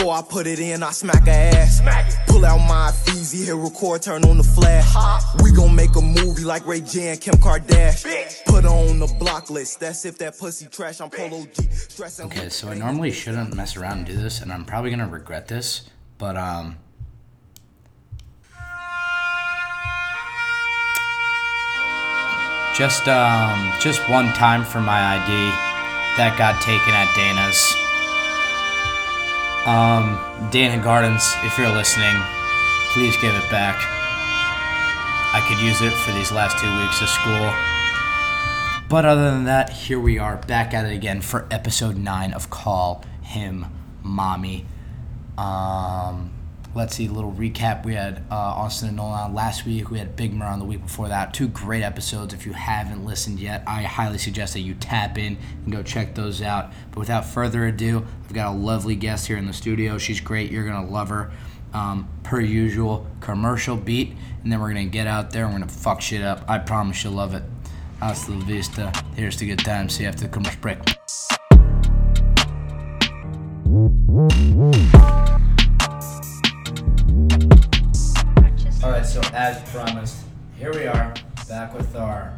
Before I put it in, I smack her ass. Smack Pull out my Feezy, hit record, turn on the flash. We gon' make a movie like Ray J and Kim Kardashian. Put her on the block list. That's if that pussy trash. I'm Polo G. Stressing. Okay, so I normally shouldn't mess around and do this, and I'm probably gonna regret this, but um. Just um, just one time for my ID that got taken at Dana's. Um, Dana Gardens, if you're listening, please give it back. I could use it for these last two weeks of school. But other than that, here we are back at it again for episode nine of Call Him Mommy. Um, let's see, a little recap. We had uh, Austin and Nolan on last week. We had Big Mer on the week before that. Two great episodes. If you haven't listened yet, I highly suggest that you tap in and go check those out. But without further ado, I've got a lovely guest here in the studio. She's great. You're gonna love her. Um, per usual, commercial beat, and then we're gonna get out there and we're gonna fuck shit up. I promise you'll love it. Hasta la vista. Here's the good time. See you after the commercial break. All right, so as promised, here we are, back with our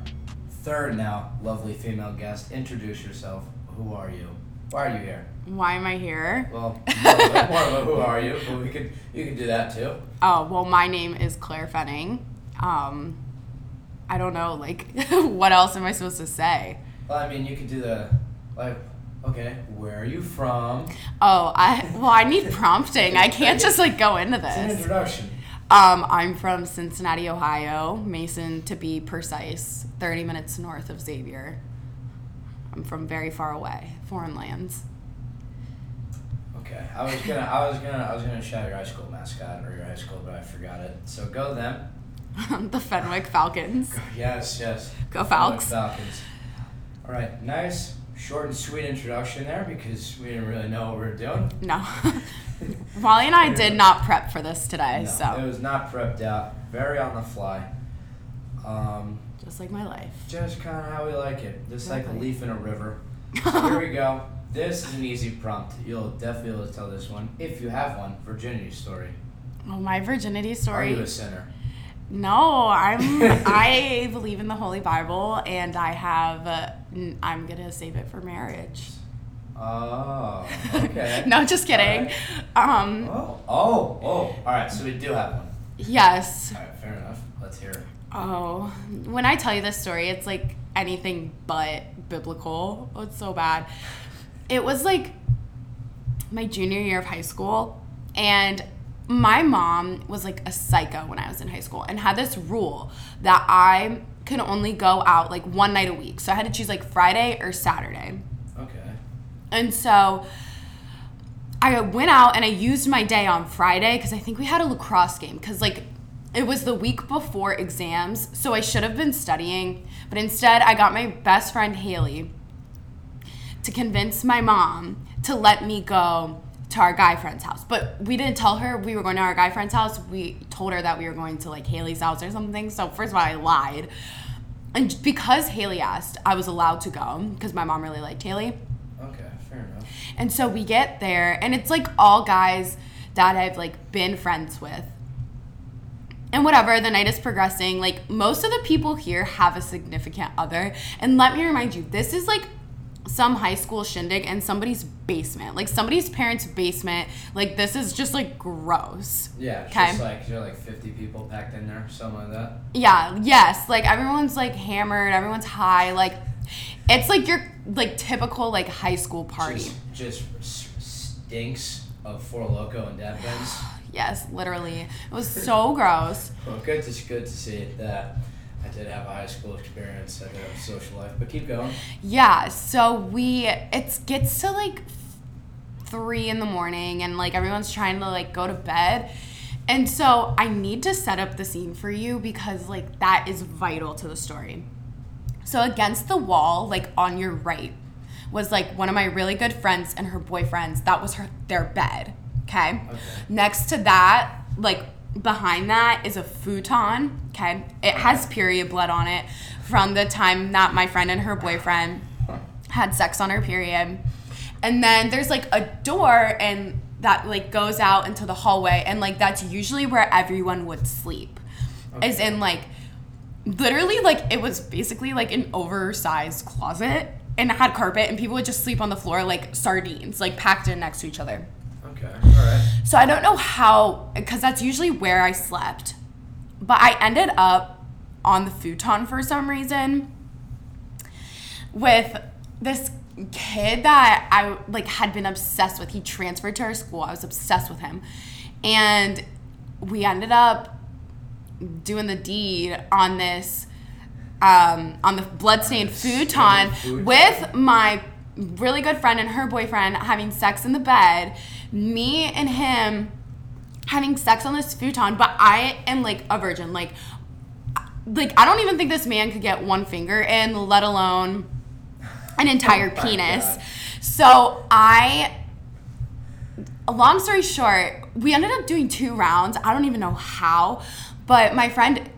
third now lovely female guest. Introduce yourself. Who are you? Why are you here? Why am I here? Well, more of a, more of a who are you? But we could you could do that too. Oh, well, my name is Claire Fenning. Um, I don't know, like, what else am I supposed to say? Well, I mean, you could do the like. Okay, where are you from? Oh, I well, I need prompting. I can't just like go into It's an introduction. Um, I'm from Cincinnati, Ohio, Mason to be precise, 30 minutes north of Xavier. I'm from very far away, foreign lands. Okay, I was gonna, I was gonna, I was gonna shout your high school mascot or your high school, but I forgot it. So go them. the Fenwick Falcons. Yes, yes. Go Falcons. Falcons. All right, nice, short and sweet introduction there because we didn't really know what we were doing. No. Molly and I did not prep for this today, No, so it was not prepped out, very on the fly. Um, just like my life. just kind of how we like it, just like a leaf in a river. Here we go. This is an easy prompt. You'll definitely be able to tell this one if you have one. Virginity story. Oh, my virginity story. Are you a sinner? No, I'm. I believe in the Holy Bible, and I have. Uh, I'm gonna save it for marriage. Oh, okay. no, just kidding. Um, Oh, oh, oh. All right, so we do have one. yes. All right, fair enough. Let's hear it. Oh, when I tell you this story, it's like anything but biblical. Oh, it's so bad. It was like my junior year of high school, and my mom was like a psycho when I was in high school and had this rule that I could only go out like one night a week. So I had to choose like Friday or Saturday. And so I went out and I used my day on Friday because I think we had a lacrosse game because like it was the week before exams. So I should have been studying, but instead I got my best friend Haley to convince my mom to let me go to our guy friend's house. But we didn't tell her we were going to our guy friend's house. We told her that we were going to like Haley's house or something. So first of all, I lied. And because Haley asked, I was allowed to go because my mom really liked Haley. Okay, fair enough. And so we get there, and it's like all guys that I've like been friends with. And whatever, the night is progressing. Like most of the people here have a significant other. And let me remind you, this is like some high school shindig in somebody's basement. Like somebody's parents' basement. Like this is just like gross. Yeah, it's just like there are like 50 people packed in there, something like that. Yeah, yes. Like everyone's like hammered, everyone's high. Like it's like your like typical like high school party. Just, just stinks of Four Loco and Dad Benz. Yes, literally. It was so gross. Well, good to good to see that I did have a high school experience. I did have a social life, but keep going. Yeah, so we it gets to like three in the morning and like everyone's trying to like go to bed. And so I need to set up the scene for you because like that is vital to the story. So against the wall, like on your right, was like one of my really good friends and her boyfriends. That was her their bed. Okay. Okay. Next to that, like behind that is a futon. Okay. It has period blood on it from the time that my friend and her boyfriend had sex on her period. And then there's like a door, and that like goes out into the hallway and like that's usually where everyone would sleep. Is in like literally like it was basically like an oversized closet and it had carpet and people would just sleep on the floor like sardines, like packed in next to each other. Okay. All right. So I don't know how, because that's usually where I slept. But I ended up on the futon for some reason with this kid that I like had been obsessed with. He transferred to our school. I was obsessed with him. And we ended up doing the deed on this um, on the bloodstained futon futon. with my really good friend and her boyfriend having sex in the bed, me and him having sex on this futon, but I am like a virgin. Like like I don't even think this man could get one finger in, let alone an entire Oh penis. God. So I long story short, we ended up doing two rounds. I don't even know how, but my friend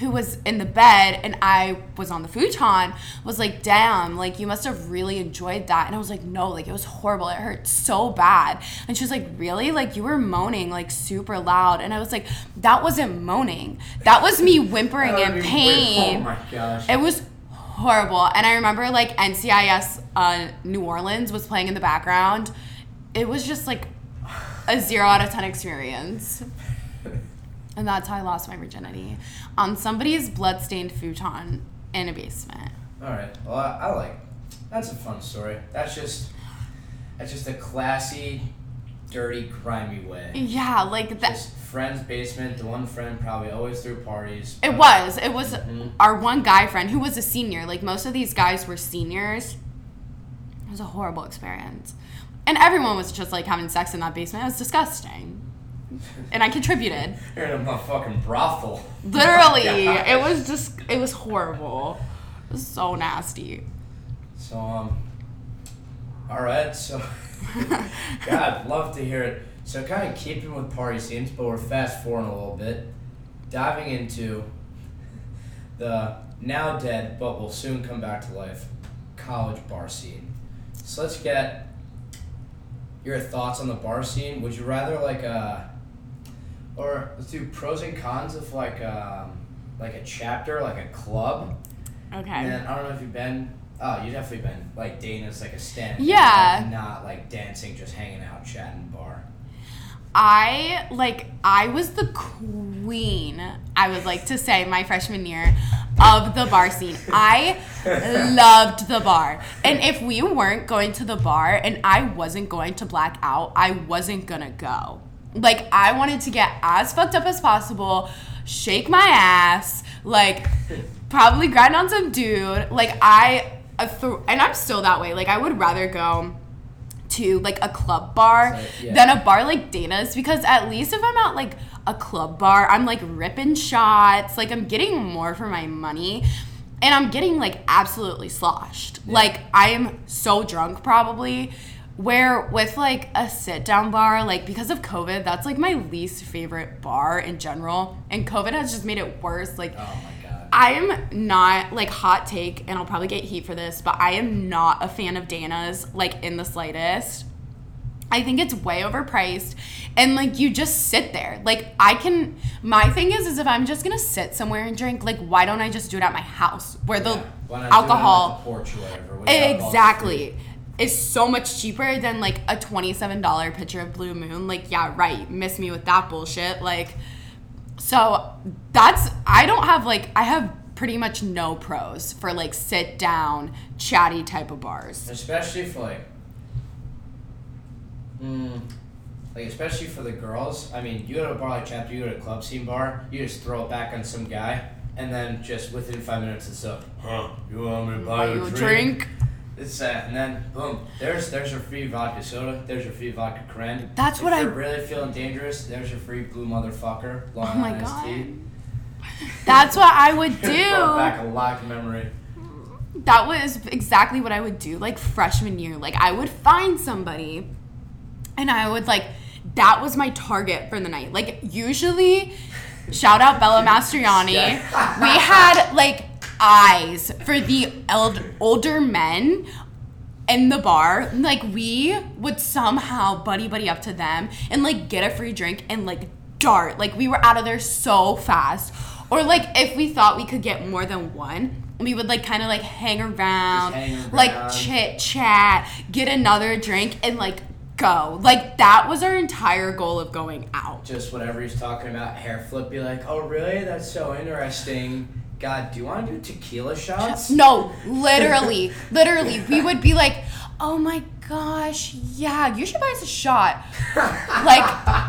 who was in the bed and I was on the futon was like, damn, like you must have really enjoyed that. And I was like, no, like it was horrible. It hurt so bad. And she was like, really? Like you were moaning like super loud. And I was like, that wasn't moaning. That was me whimpering in pain. Oh my gosh. It was horrible. And I remember like NCIS uh, New Orleans was playing in the background. It was just like a zero out of 10 experience. And that's how I lost my virginity on somebody's bloodstained futon in a basement. All right. Well, I, I like. That's a fun story. That's just. That's just a classy, dirty, grimy way. Yeah, like that. Just friend's basement. The one friend probably always threw parties. It was. It was Mhm. our one guy friend who was a senior. Like most of these guys were seniors. It was a horrible experience. And everyone was just like having sex in that basement. It was disgusting. And I contributed. You're in a motherfucking brothel. Literally. God. it was just it was horrible. It was so nasty. So um. All right. So. God, love to hear it. So kind of keeping with party scenes, but we're fast forwarding a little bit, diving into the now dead but will soon come back to life college bar scene. So let's get your thoughts on the bar scene. Would you rather like a, or let's do pros and cons of like um, like a chapter, like a club. Okay. And then I don't know if you've been. Oh, you definitely been like Dana's like a stand. Yeah. like, not like dancing, just hanging out, chatting bar. I like I was the queen, I would like to say, my freshman year of the bar scene. I loved the bar. And if we weren't going to the bar and I wasn't going to black out, I wasn't gonna go. Like I wanted to get as fucked up as possible, shake my ass, like probably grind on some dude. Like I th- and I'm still that way. Like I would rather go to like a club bar So, yeah. than a bar like Dana's because at least if I'm at like a club bar, I'm like ripping shots, like I'm getting more for my money and I'm getting like absolutely sloshed. Like I am so drunk probably. Where with like a sit down bar, like because of COVID, that's like my least favorite bar in general. And COVID has just made it worse. Like Oh my god. I am not like hot take, and I'll probably get heat for this, but I am not a fan of Dana's like in the slightest. I think it's way overpriced, and like you just sit there. Like I can. My thing is, is if I'm just gonna sit somewhere and drink, like why don't I just do it at my house where the Yeah. Why not do it on, like, alcohol the porch or whatever. when you have all the exactly is so much cheaper than like a twenty-seven dollar pitcher of Blue Moon. Like yeah, right. Miss me with that bullshit. Like so that's I don't have like I have pretty much no pros for like sit down chatty type of bars. Especially for like, mm, like especially for the girls. I mean, you go to a bar like chapter, you go to a club scene bar, you just throw it back on some guy, and then just within five minutes it's up. Huh? You want me to buy you a drink? drink. It's uh, and then boom, there's there's your free vodka soda, there's your free vodka cran. That's if what I- you're really feeling dangerous. There's your free blue motherfucker. Long Oh my god. tea. That's what I would do. back a lot of memory. that was exactly what I would do like freshman year. Like I would find somebody and I would like that was my target for the night. Like usually shout out Bella Mastriani. We had like eyes for the eld- older men in the bar, like we would somehow buddy buddy up to them and like get a free drink and like dart. Like we were out of there so fast. Or like if we thought we could get more than one, we would like kind of like hang around, hang like around. chit chat, get another drink, and like go. Like that was our entire goal of going out. Just whatever he's talking about, hair flip, be like, oh, really? That's so interesting. God, do you want to do tequila shots? No, literally, literally, we would be like, "Oh my gosh, yeah, you should buy us a shot." like,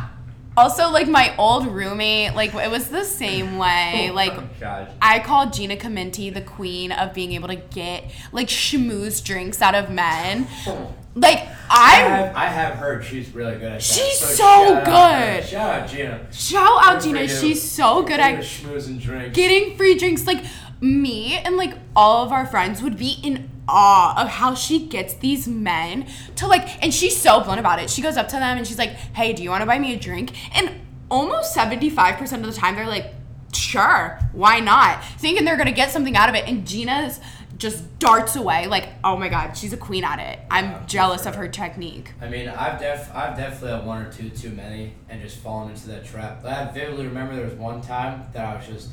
also, like my old roommate, like it was the same way. Oh like, Oh gosh. I call Gina Caminti the queen of being able to get like schmooze drinks out of men. Oh. Like I I have, I have heard she's really good at that. She's so shout out good. Shout out Gina. shout out Gina. She's so good at schmoozing drinks. getting free drinks. Like me and like all of our friends would be in awe of how she gets these men to like, and she's so blunt about it. She goes up to them and she's like, "Hey, do you want to buy me a drink?" And almost seventy five percent of the time, they're like, "Sure, why not?" Thinking they're gonna get something out of it, and Gina's just darts away like, "Oh my god, she's a queen at it." I'm jealous of her technique. I mean, I've def I've definitely had one or two too many and just fallen into that trap. But I vividly remember there was one time that I was just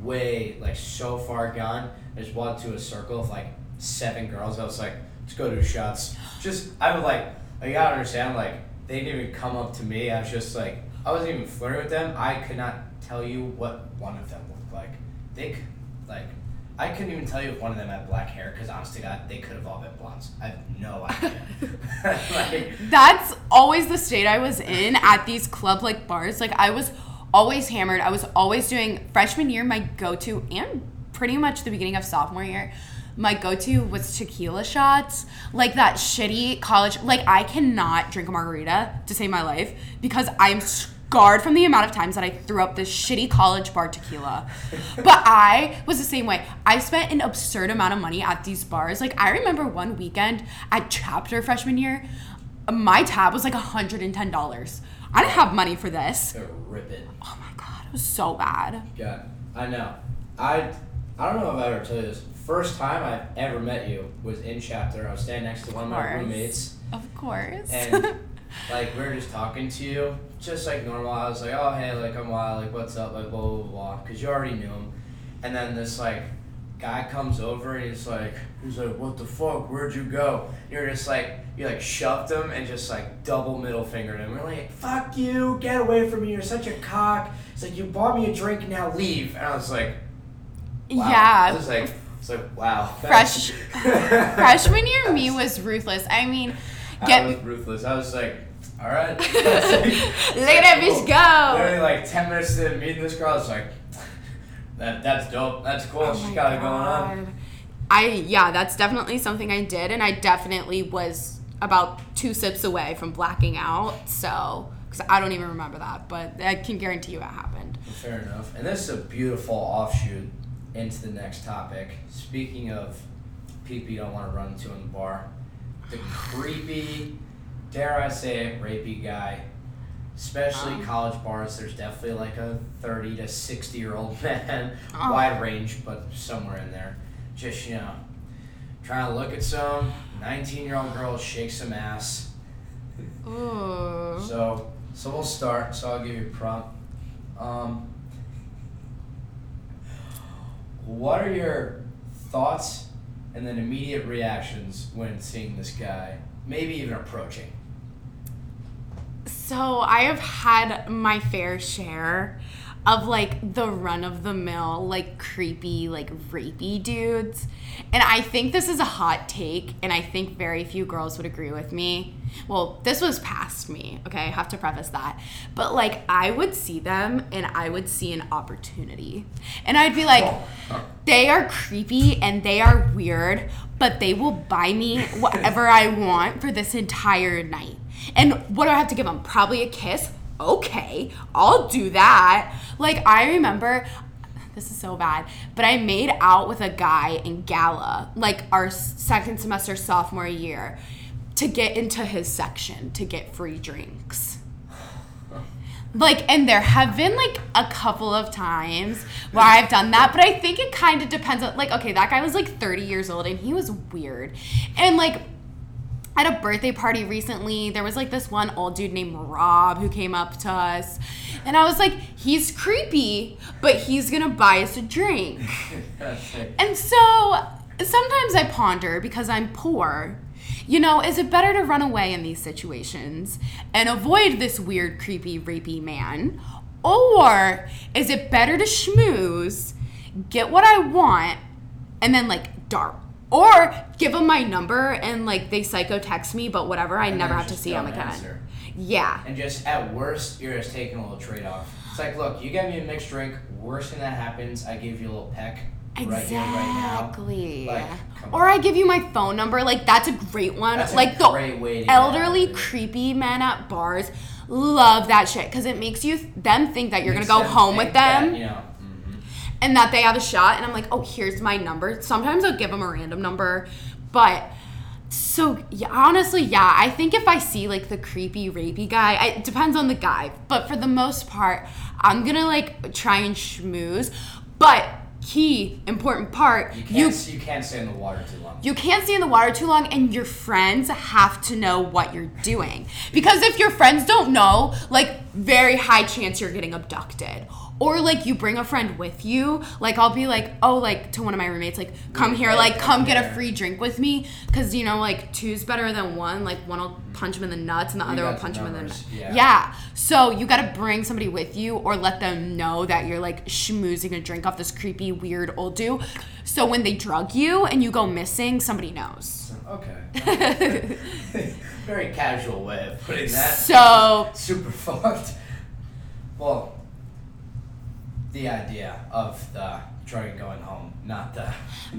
way like so far gone. I just walked to a circle of like seven girls. I was like, let's go do shots. Just I would like you gotta understand like they didn't even come up to me. I was just like I wasn't even flirting with them. I could not tell you what one of them looked like. They like. I couldn't even tell you if one of them had black hair because, honest to God, they could have all been blondes. I have no idea. like, That's always the state I was in at these club like bars. Like I was always hammered. I was always doing freshman year my go-to and pretty much the beginning of sophomore year. My go-to was tequila shots, like that shitty college. Like I cannot drink a margarita to save my life because I'm scarred from the amount of times that I threw up this shitty college bar tequila. But I was the same way. I spent an absurd amount of money at these bars. Like I remember one weekend at chapter freshman year, my tab was like $110. I didn't have money for this. they're ripping. Oh my god, it was so bad. Yeah, I know. I I don't know if I ever told you this. First time I've ever met you was in chapter. I was standing next to one of my roommates, Of course. and like we were just talking to you, just like normal. I was like, "Oh hey, like I'm wild, like what's up, like blah blah blah," because you already knew him. And then this like guy comes over and he's like, he's like, "What the fuck? Where'd you go?" You're just like, you like shoved him and just like double middle fingered him. We're like, "Fuck you, get away from me! You're such a cock." It's like you bought me a drink, now leave. And I was like. Wow. Yeah. I was like, it's like wow. Fresh- Freshman year me was ruthless. I mean, I get was ruthless. I was like, all right. look at that bitch oh, go. Literally like ten minutes into meeting this girl, it's like, that that's dope. That's cool. Oh She's got it going on. I yeah, that's definitely something I did, and I definitely was about two sips away from blacking out. So, because I don't even remember that, but I can guarantee you it happened. Fair enough. And this is a beautiful offshoot into the next topic. Speaking of people you don't want to run into in the bar, the creepy, dare I say it, rapey guy. Especially Um. college bars, there's definitely like a 30 to 60 year old man, Oh. wide range, but somewhere in there. Just, you know, trying to look at some 19 year old girl shake some ass. Ooh. So, so we'll start. So I'll give you a prompt. Um, what are your thoughts and then immediate reactions when seeing this guy, maybe even approaching? So I have had my fair share of like the run of the mill, like creepy, like rapey dudes. And I think this is a hot take, and I think very few girls would agree with me. Well, this was past me, okay? I have to preface that. But like, I would see them and I would see an opportunity. And I'd be like, they are creepy and they are weird, but they will buy me whatever I want for this entire night. And what do I have to give him? Probably a kiss? Okay, I'll do that. Like, I remember, this is so bad, but I made out with a guy in Gala, like our second semester sophomore year, to get into his section to get free drinks. Like, and there have been like a couple of times where I've done that, but I think it kind of depends on, like, okay, that guy was like 30 years old and he was weird. And like, at a birthday party recently, there was like this one old dude named Rob who came up to us. And I was like, he's creepy, but he's gonna buy us a drink. and so sometimes I ponder because I'm poor. You know, is it better to run away in these situations and avoid this weird, creepy, rapey man? Or is it better to schmooze, get what I want, and then like dart? Or give them my number and like they psycho text me, but whatever, I And never have to see them again. answer. Yeah. And just at worst, you're just taking a little trade off. It's like, look, you get me a mixed drink. Worst thing that happens, I give you a little peck right here, right now. Exactly. Like, or on. I give you my phone number. Like that's a great one. That's a like the great way to get elderly, creepy men at bars love that shit because it makes you them think that you're Makes gonna go home with them that, you know. And that they have a shot. And I'm like, oh, here's my number. Sometimes I'll give them a random number, but. So yeah, honestly, yeah, I think if I see like the creepy rapey guy, I, it depends on the guy, but for the most part, I'm gonna like try and schmooze. But key important part, You you can't, you, can't stay in the water too long. you can't stay in the water too long and your friends have to know what you're doing because if your friends don't know like very high chance you're getting abducted or like you bring a friend with you like i'll be like oh like to one of my roommates like come here like come get a free drink with me because you know like two's better than one like one will punch him in the nuts and the other will punch him in the nuts yeah. yeah so you got to bring somebody with you or let them know that you're like schmoozing a drink off this creepy weird old dude so when they drug you and you go missing somebody knows Okay. Very casual way of putting that. so Super fucked. Well, the idea of the drug going home, not the.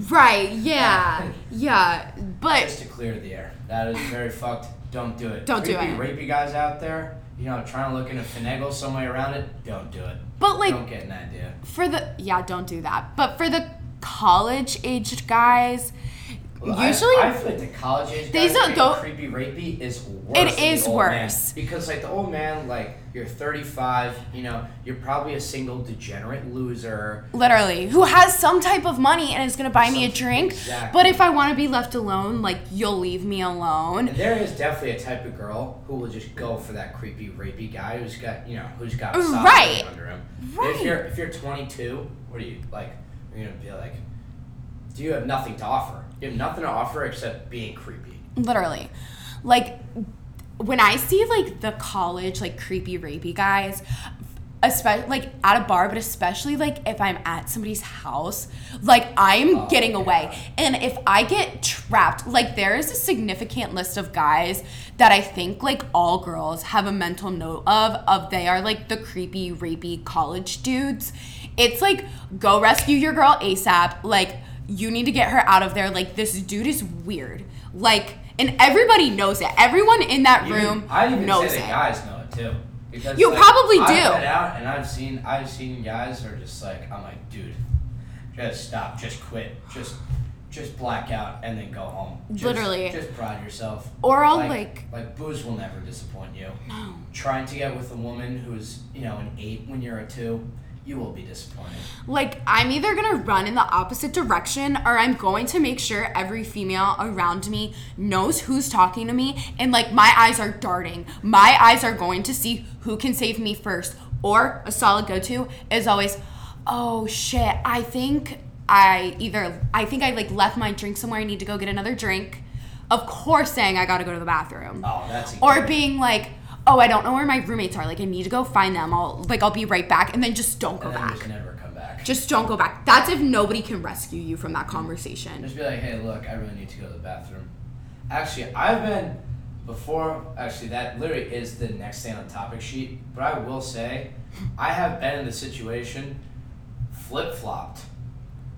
right yeah yeah but Just to clear the air. That is very fucked. Don't do it. Don't do Creepy, it. Rapey guys out there, you know, trying to look in a finagle some way around it. Don't do it. but like don't get an idea. for the yeah don't do that but for the college aged guys Well, usually I, feel like the college age These guys don't go- creepy rapey is worse. It is old man. worse. because like the old man, like you're 35, you know, you're probably a single degenerate loser. literally who has some type of money and is gonna buy me a drink exactly. but if i want to be left alone like you'll leave me alone And there is definitely a type of girl who will just go for that creepy rapey guy who's got you know who's got a Right. under him. Right. If you're if you're 22, what are you like? You're gonna be like, do you have nothing to offer? You have nothing to offer except being creepy. literally like when i see like the college like creepy rapey guys especially like at a bar but especially like if i'm at somebody's house like i'm Oh, getting yeah. away and if i get trapped like there is a significant list of guys that i think like all girls have a mental note of of they are like the creepy rapey college dudes it's like go rescue your girl asap like you need to get her out of there like this dude is weird like and everybody knows it everyone in that Even- room I'd even knows say it the guys know it too. Because You like, probably I've do. been out and I've seen I've seen guys who are just like I'm like, dude, just stop, just quit, just just black out and then go home. Just, Literally. just pride yourself. Or I'll, like like- like booze will never disappoint you. No. Trying to get with a woman who's you know an eight when you're a two, you will be disappointed. Like, I'm either gonna run in the opposite direction or I'm going to make sure every female around me knows who's talking to me and, like, my eyes are darting. My eyes are going to see who can save me first. Or a solid go to is always, oh shit, I think I either, I think I, like, left my drink somewhere. I need to go get another drink. Of course, saying I gotta go to the bathroom. Oh, that's or being like, oh, I don't know where my roommates are. Like, I need to go find them. I'll, like, I'll be right back. And then just don't go and back. just never come back. Just don't go back. That's if nobody can rescue you from that conversation. Just be like, hey, look, I really need to go to the bathroom. Actually, I've been before. Actually, that literally is the next thing on the topic sheet. But I will say, I have been in the situation, flip flopped,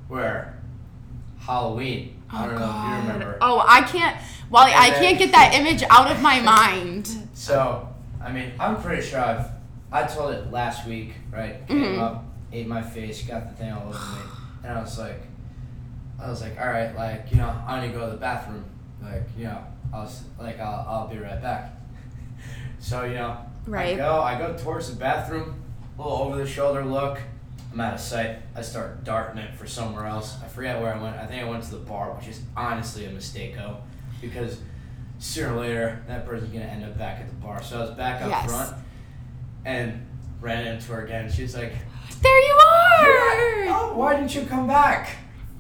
where Halloween. I oh, don't know if you remember. Oh, I can't. Well, I then- can't get that image out of my mind. So, I mean, I'm pretty sure I've. I told it last week, right? Came Mhm. up, ate my face, got the thing all over me, and I was like, I was like, all right, like you know, I need to go to the bathroom, like you know, I was like, I'll, I'll be right back. So you know, I Right. go, I go towards the bathroom, a little over the shoulder look. I'm out of sight. I start darting it for somewhere else. I forget where I went. I think I went to the bar, which is honestly a mistake, oh, because sooner or later that person's gonna end up back at the bar. So I was back up Yes. front and ran into her again. She's like, There you are. "Oh, why didn't you come back?"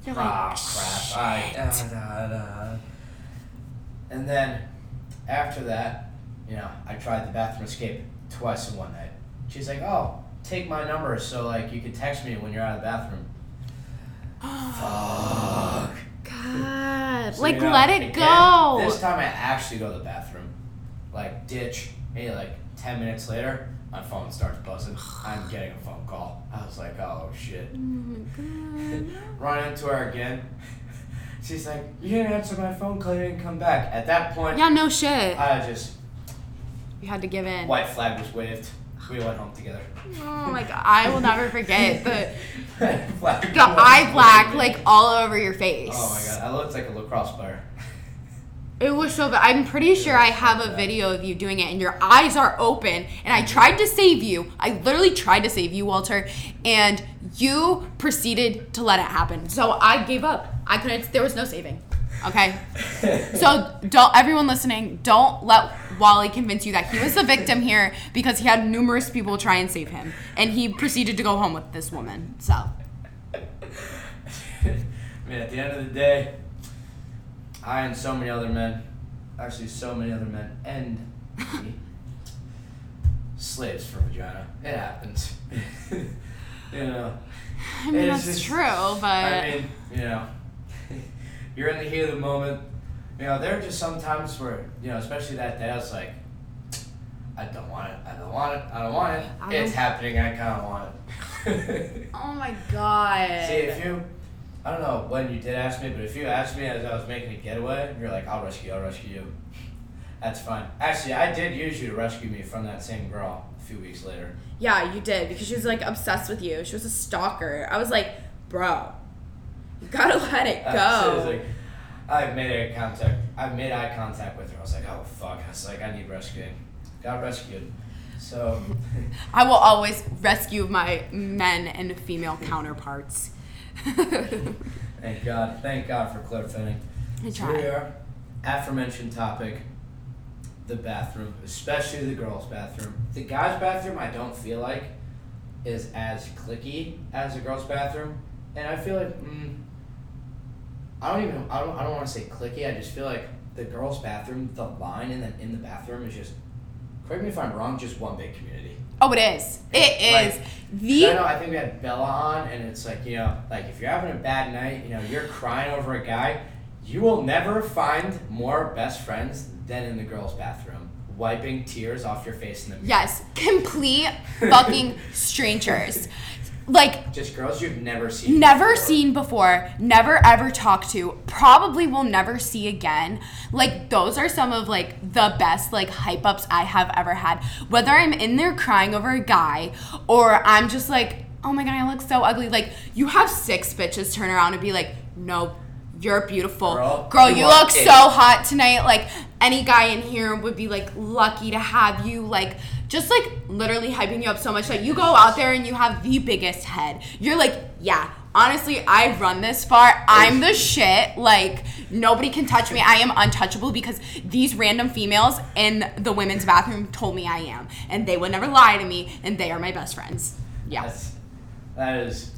You're like, Ah, crap. I, da, da, da. And then after that, you know, I tried the bathroom escape twice in one night. She's like, "Oh, take my number so like you can text me when you're out of the bathroom." Fuck. God. So, like, you know, let it again, go. This time I actually go to the bathroom, like ditch. Hey, like ten minutes later, my phone starts buzzing. I'm getting a phone call. I was like, "Oh shit." Oh Run into her again. She's like, "You didn't answer my phone call. You didn't come back." At that point, yeah, no shit. I just You had to give in. white flag was waved. We went home together. Oh my god, I will never forget the Flag the eye black like all over your face. Oh my god, I looked like a lacrosse player. It was so bad. I'm pretty sure I have a video of you doing it, and your eyes are open. And I tried to save you. I literally tried to save you, Walter, and you proceeded to let it happen. So I gave up. I couldn't. There was no saving. Okay. So don't everyone listening, don't let Wally convince you that he was the victim here because he had numerous people try and save him, and he proceeded to go home with this woman. So I mean, at the end of the day, I and so many other men, actually so many other men, and me, slaves for vagina. It happens. you know. I mean It's that's just- true, but I mean, you know, you're in the heat of the moment. You know, there are just some times where, you know, especially that day, I was like, I don't want it. I don't want it. I don't want it. I it's happening. I kind of want it. oh my god. See, if you, I don't know when you did ask me, but if you asked me as I was making a getaway, you're like, I'll rescue you, I'll rescue you. That's fine. Actually, I did use you to rescue me from that same girl a few weeks later. Yeah, you did because she was like obsessed with you. She was a stalker. I was like, bro, you gotta let it Uh, go. Seriously, I made eye contact. I made eye contact with her. I was like, oh fuck. I was like, I need rescuing. Got rescued. So, I will always rescue my men and female counterparts. thank God. Thank God for. I So here we try. are. Aforementioned topic. The bathroom, especially the girls' bathroom. The guys' bathroom, I don't feel like is as cliquey as the girls' bathroom, and I feel like mm, I don't even I don't I don't want to say cliquey. I just feel like the girls' bathroom, the line in the in the bathroom is just. Correct me if I'm wrong. Just one big community. Oh, it is. It Like, is I the. know. I think we had Bella on, and it's like you know, like if you're having a bad night, you know, you're crying over a guy, you will never find more best friends than in the girls' bathroom, wiping tears off your face in the mirror. Yes, complete fucking strangers. Like Just girls you've never seen. never before. seen before, never ever talked to, probably will never see again. Like those are some of like the best like hype ups I have ever had. Whether I'm in there crying over a guy or I'm just like, "Oh my god, I look so ugly." Like you have six bitches turn around and be like, "No, you're beautiful. Girl, Girl, you you look it." so hot tonight." Like any guy in here would be like lucky to have you like just like literally hyping you up so much that you go out there and you have the biggest head. You're like, yeah, honestly, I run this far. I'm the shit. Like nobody can touch me. I am untouchable because these random females in the women's bathroom told me I am, and they would never lie to me, and they are my best friends. Yeah. That's, that is.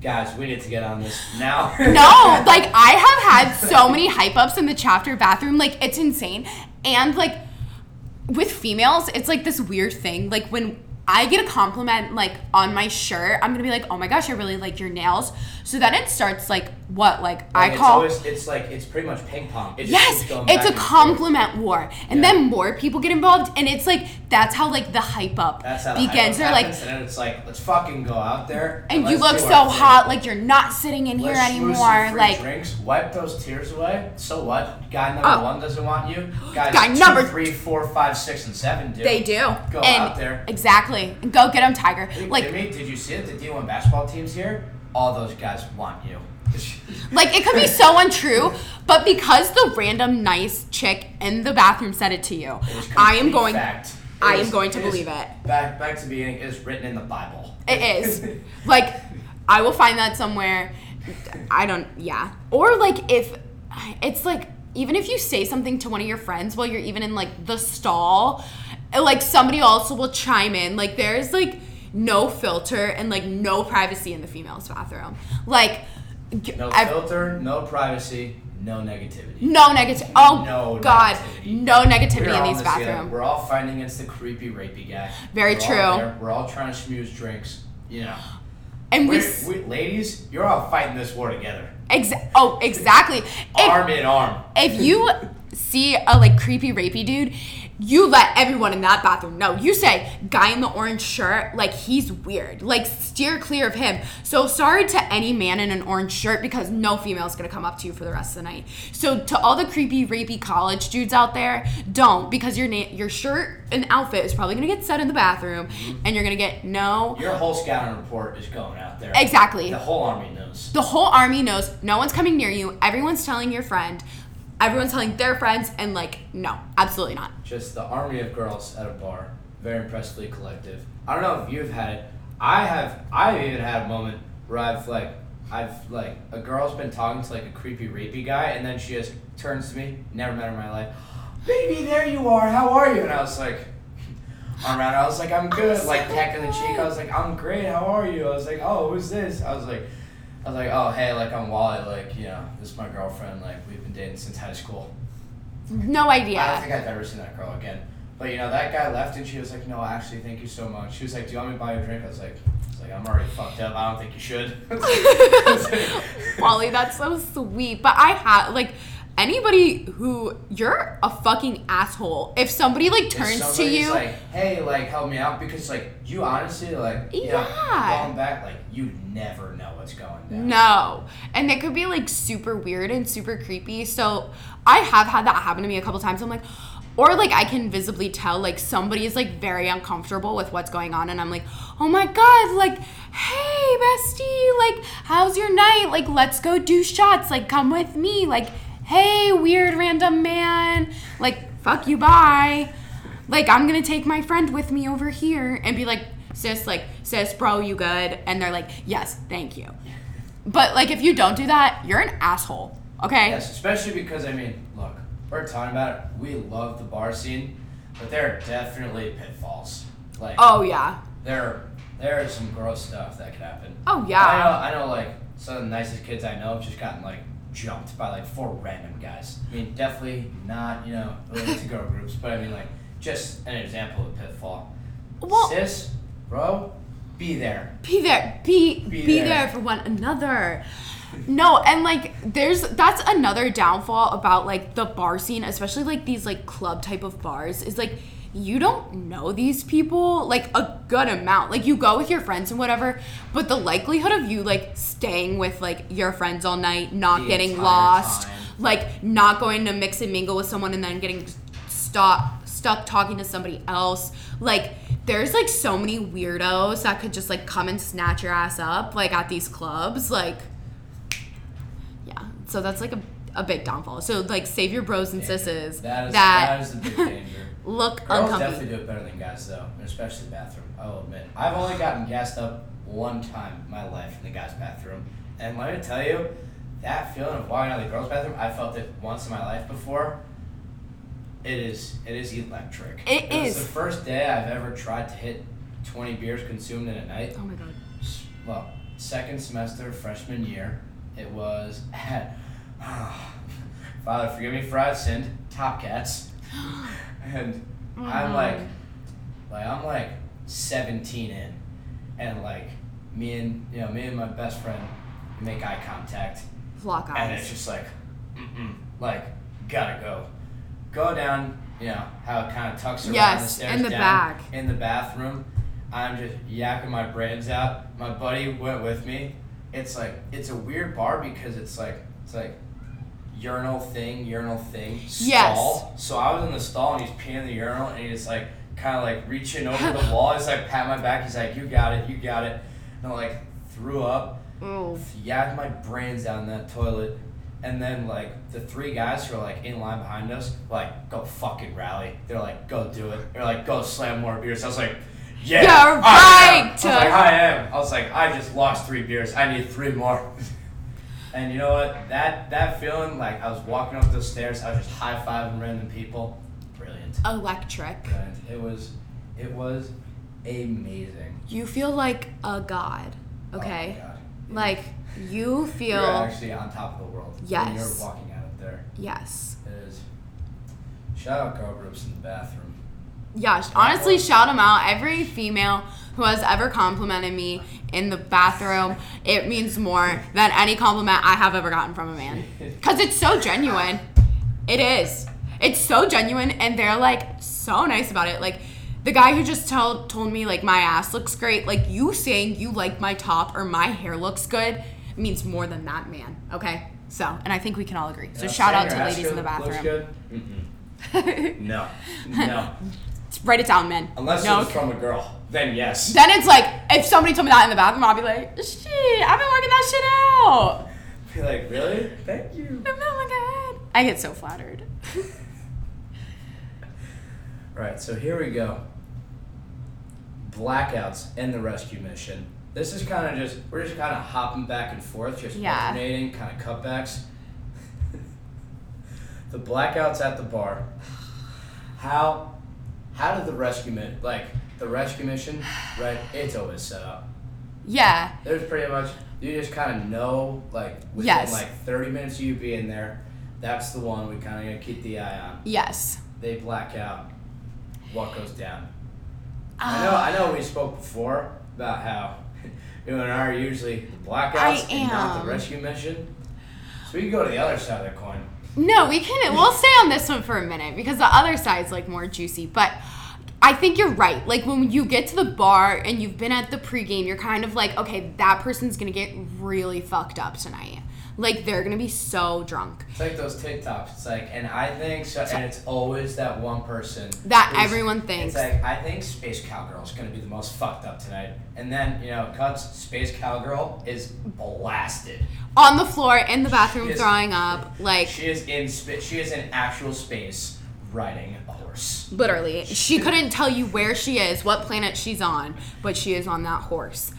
Guys, we need to get on this now. No, like I have had so many hype ups in the chapter bathroom, like it's insane. And like with females, it's like this weird thing. Like when I get a compliment like on my shirt, I'm gonna be like, oh my gosh, I really like your nails. So then it starts like what? Like, Like, I it's call always, it's like it's pretty much ping pong. It Yes, it's a and forth. compliment war. And Yeah. then more people get involved and it's like that's how like the hype up That's how begins. They're like and then it's like let's fucking go out there and you look so our thing. hot, like you're not sitting in here Let's lose anymore. Like drinks, wipe those tears away. So what? Guy number Oh. one doesn't want you. Guys Guy two, number- three, four, five, six, and seven do. They do. Go and out there. Exactly. Go get them, Tiger. Like? Did you see it? The D1 basketball teams here, all those guys want you. like it could be so untrue, but because the random nice chick in the bathroom said it to you, It is I am going. Fact. I It am going to it is- believe it. Back, back to the beginning. Is written in the Bible. It is. like, I will find that somewhere. I don't. Yeah. Or like if it's like even if you say something to one of your friends while you're even in like the stall, like somebody also will chime in. Like there's like no filter and like no privacy in the females bathroom. Like No I've- filter, no privacy, no negativity. no negative. Oh No God, negativity. no negativity We're in these bathrooms. We're all fighting against the creepy, rapey guy. Very We're true. there. We're all trying to schmooze drinks. You know, And we, we, ladies, you're all fighting this war together, exa- oh exactly. If, arm in arm. if you see a like creepy rapey dude, you let everyone in that bathroom know. You say, guy in the orange shirt, like he's weird. Like steer clear of him. So sorry to any man in an orange shirt because no female is gonna come up to you for the rest of the night. So to all the creepy rapey college dudes out there, don't because your na- your shirt and outfit is probably gonna get set in the bathroom mm-hmm. and you're gonna get no Your whole scouting report is going out there. Exactly. The whole army knows. the whole army knows no one's coming near you. Everyone's telling your friend. Everyone's telling their friends, and like, no, absolutely not. Just the army of girls at a bar. Very impressively collective. I don't know if you've had it. I have. I've even had a moment where I've like, I've like a girl's been talking to like a creepy rapey guy, and then she just turns to me. Never met her in my life. Baby, there you are. How are you? And I was like, I'm around. I was like, I'm good. Like pecking the cheek. I was like, I'm great. How are you? I was like, oh, who's this? I was like. I was like, oh, hey, like, I'm Wally, like, you know, this is my girlfriend, like, we've been dating since high school. No idea. I don't think I've ever seen that girl again. But you know, that guy left and she was like, No, actually, thank you so much. She was like, Do you want me to buy you a drink? I was like, I was like, I'm already fucked up. I don't think you should. Wally, that's so sweet. But I have like anybody who you're a fucking asshole. If somebody like turns to you, like, hey, like help me out because like you honestly like know, Yeah. going back, like you never know what's going down. no, and it could be like super weird and super creepy. So I have had that happen to me a couple times. I'm like. Or like I can visibly tell like somebody is like very uncomfortable with what's going on and I'm like, "Oh my god, like hey bestie, like how's your night? Like let's go do shots. Like come with me. Like hey weird random man. Like fuck you bye." like I'm gonna take my friend with me over here and be like, sis, like, sis, bro, you good? And they're like, yes, thank you. But like, if you don't do that, you're an asshole. Okay? Yes, especially because I mean, look, we're talking about it. We love the bar scene, but there are definitely pitfalls. Like Oh yeah. there there is some gross stuff that could happen. Oh yeah. I know, I know, like some of the nicest kids I know have just gotten like jumped by like four random guys. I mean, definitely not, you know, related to girl groups, but I mean, like, just an example of pitfall. Well- Sis, bro, be there. Be there. Be Be be, there. there. for one another. No, and like there's that's another downfall about like the bar scene, especially like these like club type of bars, is like you don't know these people like a good amount. Like you go with your friends and whatever, but the likelihood of you like staying with like your friends all night, not The getting lost, time. like not going to mix and mingle with someone and then getting stuck stuck talking to somebody else. Like there's like so many weirdos that could just like come and snatch your ass up like at these clubs. Like yeah. So that's like a, a big downfall. So like save your bros and sisters That is, that, that is the big danger. Look Girls uncomfy. definitely do it better than guys, though, especially the bathroom. I will admit. I've only gotten gassed up one time in my life in the guys' bathroom, and let me tell you, that feeling of walking out of the girls' bathroom, I felt it once in my life before. It is it is electric. It was the first day I've ever tried to hit twenty beers consumed in a night. Oh my god. Well, second semester freshman year, it was at Father, forgive me for I've sinned. Top Cats, and mm-hmm. I'm like, like I'm like 17 in, and like me and you know me and my best friend make eye contact, Lock eyes. and it's just like, mm-mm, like gotta go, go down. You know how it kind of tucks around the stairs in the down, back. in the bathroom. I'm just yakking my brains out. My buddy went with me. It's like it's a weird bar because it's like it's like urinal thing, urinal thing, Yes. stall. So I was in the stall and he's peeing in the urinal and he's like kind of like reaching over the wall. He's like pat my back. He's like, "You got it, you got it." And I like threw up, Ooh. yacked my brains down that toilet. And then like the three guys who are like in line behind us, like go fucking rally. They're like go do it. They're like go slam more beers. I was like, yeah, Yeah, I am." right. I was like I am. I was like I just lost three beers. I need three more. And you know what? That that feeling, like I was walking up those stairs, I was just high fiving random people. Brilliant. Electric. Brilliant. It was, it was amazing. You feel like a god. Oh okay. Oh God. Like you feel You're actually on top of the world. When Yes. you're walking out of there. yes. It is. Shout out Garb Ropes in the bathroom. Yeah, honestly, shout them out. Every female who has ever complimented me in the bathroom, it means more than any compliment I have ever gotten from a man. Because it's so genuine. It is. It's so genuine, and they're like so nice about it. Like, the guy who just told told me like my ass looks great, like you saying you like my top or my hair looks good means more than that man. Okay, so and I think we can all agree. So know, shout out to ladies in the bathroom. No. No. Write it down, man. Unless no, it was from a girl. Then yes. Then it's like if somebody told me that in the bathroom, I'll be like, shit, I've been working that shit out. Be like, really? Thank you. Oh my god. I get so flattered. Right, so here we go. Blackouts and the rescue mission. This is kind of just we're just kind of hopping back and forth, just Yeah. alternating, kind of cutbacks. the blackouts at the bar. How how did the rescue mission like the rescue mission? Right, it's always set up. Yeah. There's pretty much you just kind of know like within Yes. like 30 minutes of you being there, that's the one we kind of gonna keep the eye on. Yes. They black out. What goes down? I know. I know. Ah. We spoke before about how you and I are usually blackouts I and not the rescue mission. So we can go to the other side of the coin. No, we can. We'll stay on this one for a minute because the other side's like more juicy. But I think you're right. Like when you get to the bar and you've been at the pregame, you're kind of like, okay, that person's gonna get really fucked up tonight. Like they're gonna be so drunk It's like those TikToks. It's like, and I think so, and it's always that one person that everyone thinks. It's like I think Space Cowgirl is gonna be the most fucked up tonight, and then you know, cuts. Space Cowgirl is blasted. on the floor in the bathroom is- throwing up. Like She is in spa- She is in actual space riding a horse. Literally. She couldn't tell you where she is, what planet she's on, but she is on that horse.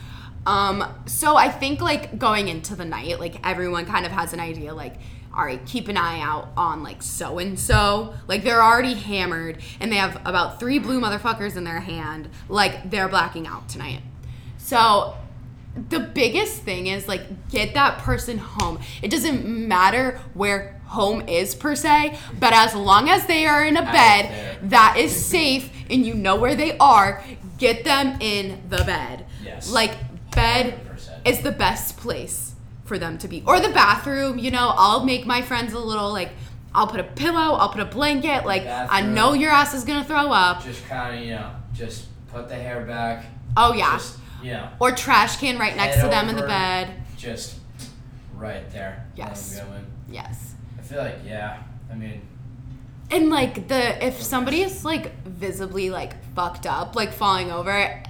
Um, so I think like going into the night, like everyone kind of has an idea, like, all right, keep an eye out on like so and so. Like they're already hammered and they have about three blue motherfuckers in their hand. Like they're blacking out tonight. So the biggest thing is like get that person home. It doesn't matter where home is per se, but as long as they are in a bed that is safe and you know where they are, get them in the bed. Yes. Like bed 100%. is the best place for them to be. Or the bathroom, you know, I'll make my friends a little like I'll put a pillow, I'll put a blanket, like I know your ass is gonna throw up. Just kind of, you know, just put the hair back. Oh yeah. Just, you know, or trash can right next to them in the bed. Just right there. Yes. 'em go in. Yes. I feel like, yeah. I mean, And like the if somebody is like visibly like fucked up, like falling over,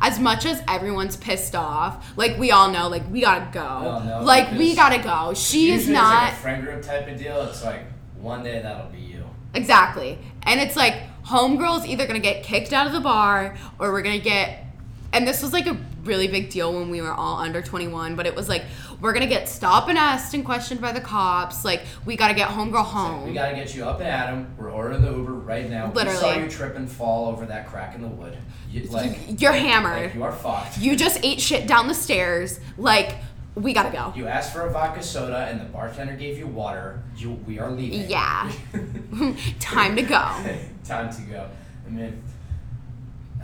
as much as everyone's pissed off, like we all know, like we gotta go. know, like we gotta go. She is not It's like a friend group type of deal. It's like one day that'll be you. exactly, and it's like homegirl's either gonna get kicked out of the bar or we're gonna get. And this was like a really big deal when we were all under 21, but it was like we're gonna get stopped and asked and questioned by the cops. Like we gotta get homegirl home. We gotta get you up and at 'em. We're ordering the Uber right now. Literally. We saw you trip and fall over that crack in the wood. You, like You're hammered. Like you are fucked. You just ate shit down the stairs. Like, we gotta go. You asked for a vodka soda and the bartender gave you water. You, we are leaving. Yeah. Time to go. Time to go. I mean,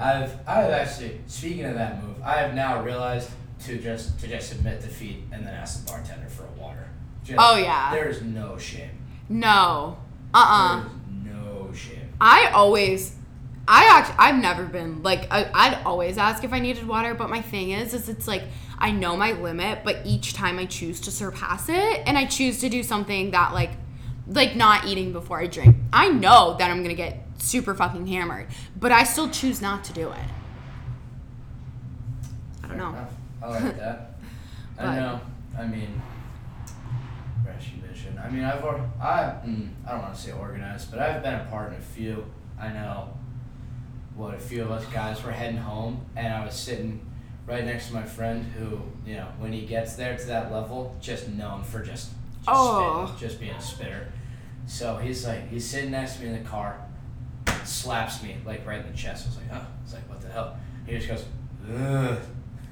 I've I've actually speaking of that move, I have now realized to just to just admit defeat and then ask the bartender for a water. Just, Oh, yeah. There is no shame. No. Uh uh There is no shame. I always. I actually, I've never been like I, I'd always ask if I needed water, but my thing is, is it's like I know my limit, but each time I choose to surpass it, and I choose to do something that like, like not eating before I drink. I know that I'm gonna get super fucking hammered, but I still choose not to do it. I don't Fair know. enough. I like that. But- I know. I mean, rescue mission. I mean, I've or I mm, I don't want to say organized, but I've been a part in a few. I know. What a few of us guys were heading home, and I was sitting right next to my friend who, you know, when he gets there to that level, just known for just, just Oh. spitting, just being a spitter. So he's like, he's sitting next to me in the car, slaps me like right in the chest. I was like, huh? it's like, what the hell? He just goes, ugh.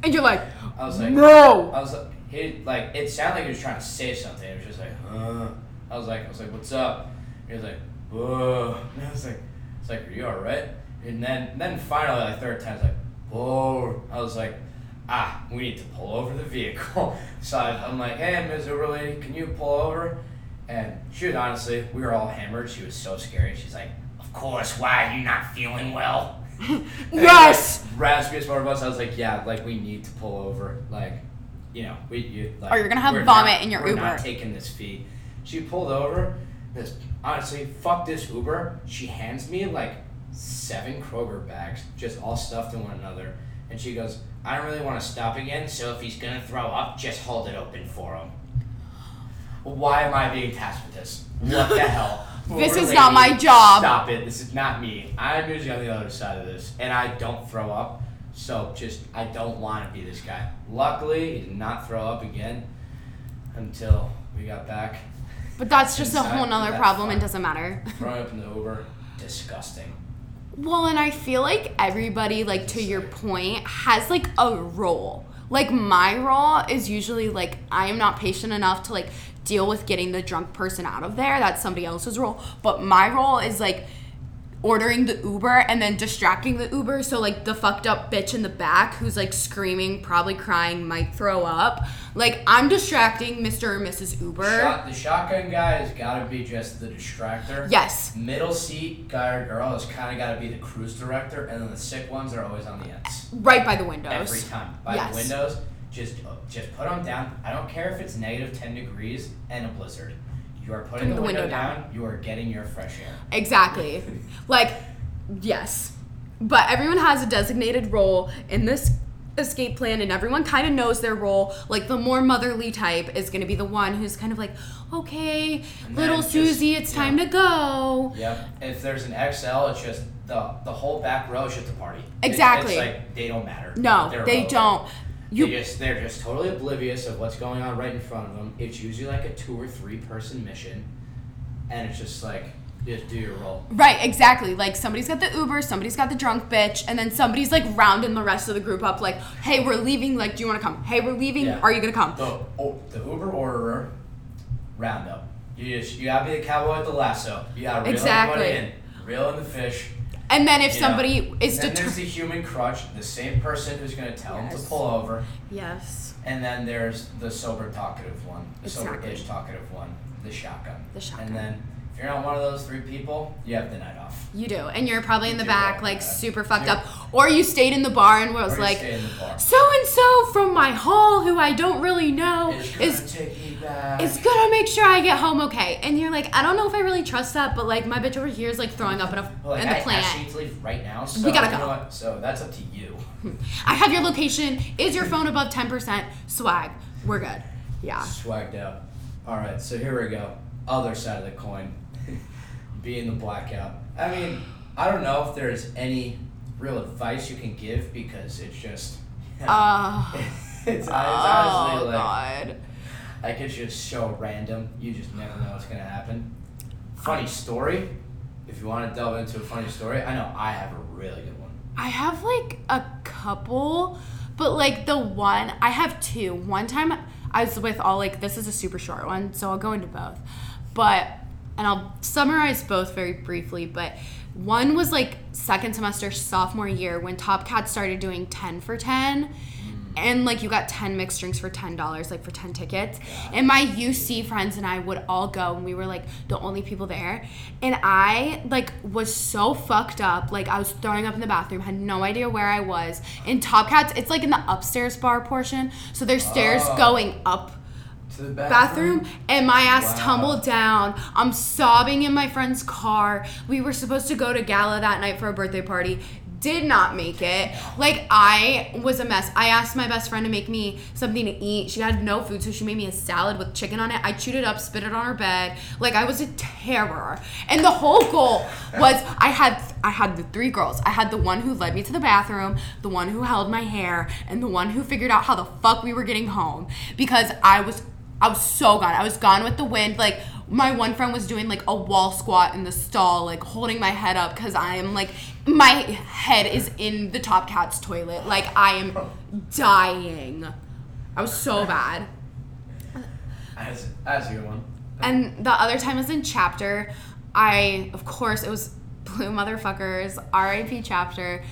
And you're like, I was like, no. I was like, he like it sounded like he was trying to say something. It was just like, huh. I was like, I was like, what's up? He was like, whoa. And I was like, it's like, are you all right? And then, then finally, like third time, it's like, whoa. I was like, ah, we need to pull over the vehicle. So I, I'm like, hey, Ms. Uber lady, can you pull over? And she was honestly, we were all hammered. She was so scary. She's like, of course. Why are you not feeling well? Yes! Like, Raspberry Smart us, I was like, yeah, like we need to pull over. Like, you know, we you like. Or you're gonna have vomit not- in your we're not Uber. taking this fee. She pulled over. This honestly, fuck this Uber. She hands me like seven Kroger bags, just all stuffed in one another, and she goes, "I don't really want to stop again. So if he's gonna throw up, just hold it open for him." Why am I being tasked with this? What the hell? This is not my job. Stop it. This is not me. I'm usually on the other side of this, and I don't throw up. So just, I don't want to be this guy. Luckily, he did not throw up again until we got back. But that's just a whole nother problem. It doesn't matter. Throwing up in the Uber, disgusting. Well, and I feel like everybody, like to your point, has like a role. Like my role is usually like I am not patient enough to like deal with getting the drunk person out of there. That's somebody else's role. But my role is like ordering the Uber and then distracting the Uber. So like the fucked up bitch in the back who's like screaming, probably crying, might throw up. Like I'm distracting Mr. or Mrs. Uber. Shot, the shotgun guy has got to be just the distractor. Yes. Middle seat guy or girl has kind of got to be the cruise director, and then the sick ones are always on the ends. Right by the windows. Every time. By Yes. the windows, just just put them down. I don't care if it's negative 10 degrees and a blizzard. You are putting the, window, down. You are getting your fresh air. Exactly. like, yes. But everyone has a designated role in this escape plan, and everyone kind of knows their role. Like, the more motherly type is going to be the one who's kind of like, okay, And little just- Susie, it's yeah. time to go. Yep. If there's an XL, it's just the the whole back row is just a party. It- Exactly. it's like they don't matter. No, They're they don't. You they just they're just totally oblivious of what's going on right in front of them. It's usually like a two or three person mission, and it's just like just do your role. Right, exactly. Like somebody's got the Uber, somebody's got the drunk bitch, and then somebody's like rounding the rest of the group up. Like, hey, we're leaving. Like, do you want to come? Hey, we're leaving. Yeah. Are you gonna come? The oh, the Uber orderer, roundup. You just you gotta be the cowboy with the lasso. You gotta reel Exactly. everybody in, reel in the fish. And then if you know. somebody is then there's determined. the human crutch, the same person who's gonna tell him Yes. to pull over. Yes. And then there's the sober talkative one, the Exactly. sober-ish talkative one, the shotgun. The shotgun. And then you're not one of those three people, you have the night off. You do, and you're probably in the back, like that. super fucked up, or you stayed in the bar and was like, stay in the bar. so and so from my hall, who I don't really know, gonna is me back. is gonna make sure I get home okay. And you're like, I don't know if I really trust that, but like my bitch over here is like throwing up in a Well, like, in the I plant. need to leave right now. So We gotta you know go. what? So that's up to you. I have your location. Is your phone above ten percent? Swag. We're good. Yeah. Swagged out. All right, so here we go. Other side of the coin, being the blackout. I mean, I don't know if there's any real advice you can give because it's just. Uh, it's, it's oh honestly like god. like it's just so random. You just never know what's gonna happen. Funny story. If you want to delve into a funny story, I know I have a really good one. I have like a couple, but like the one I have two. One time I was with all like this is a super short one, so I'll go into both. But and I'll summarize both very briefly, but one was like second semester sophomore year when Top Cat started doing 10 for 10 mm. and like you got 10 mixed drinks for $10 like for 10 tickets. And my uc friends and i would all go and we were like the only people there. And i like was so fucked up like i was throwing up in the bathroom had no idea where i was. In top cats it's like in the upstairs bar portion so there's stairs Oh. going up To the bathroom and my ass Wow. tumbled down. I'm sobbing in my friend's car. We were supposed to go to gala that night for a birthday party. did not make it. Like I was a mess. I asked my best friend to make me something to eat. She had no food, so she made me a salad with chicken on it. I chewed it up, spit it on her bed. Like I was a terror. And the whole goal was I had I had the three girls. I had the one who led me to the bathroom, the one who held my hair, and the one who figured out how the fuck we were getting home because I was I was so gone. I was gone with the wind. Like my one friend was doing like a wall squat in the stall, like holding my head up because I am like my head is in the top cat's toilet. Like I am dying. I was so bad. That's, that's a good one. And the other time was in chapter. I, of course, it was Blue Motherfuckers, RIP chapter.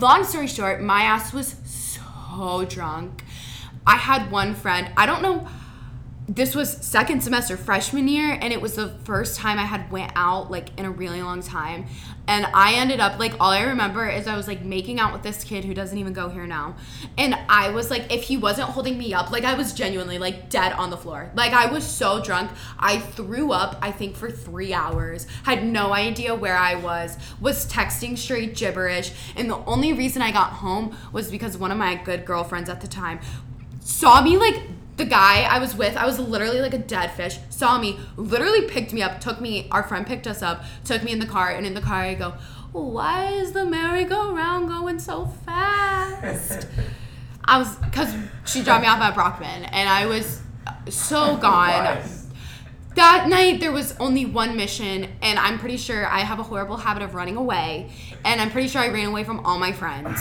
Long story short, my ass was so drunk. I had one friend, I don't know this was second semester freshman year and it was the first time i had went out like in a really long time. And i ended up like all i remember is i was like making out with this kid who doesn't even go here now. And i was like if he wasn't holding me up like i was genuinely like dead on the floor. Like i was so drunk. I threw up i think for three hours. Had no idea where i was. Was texting straight gibberish. And the only reason i got home was because one of my good girlfriends at the time saw me like the guy I was with, I was literally like a dead fish, saw me, literally picked me up, took me, our friend picked us up, took me in the car, and in the car I go, why is the merry-go-round going so fast? I was, because she dropped me off at Brockman, and I was so gone. That night there was only one mission, and I'm pretty sure I have a horrible habit of running away, and I'm pretty sure I ran away from all my friends.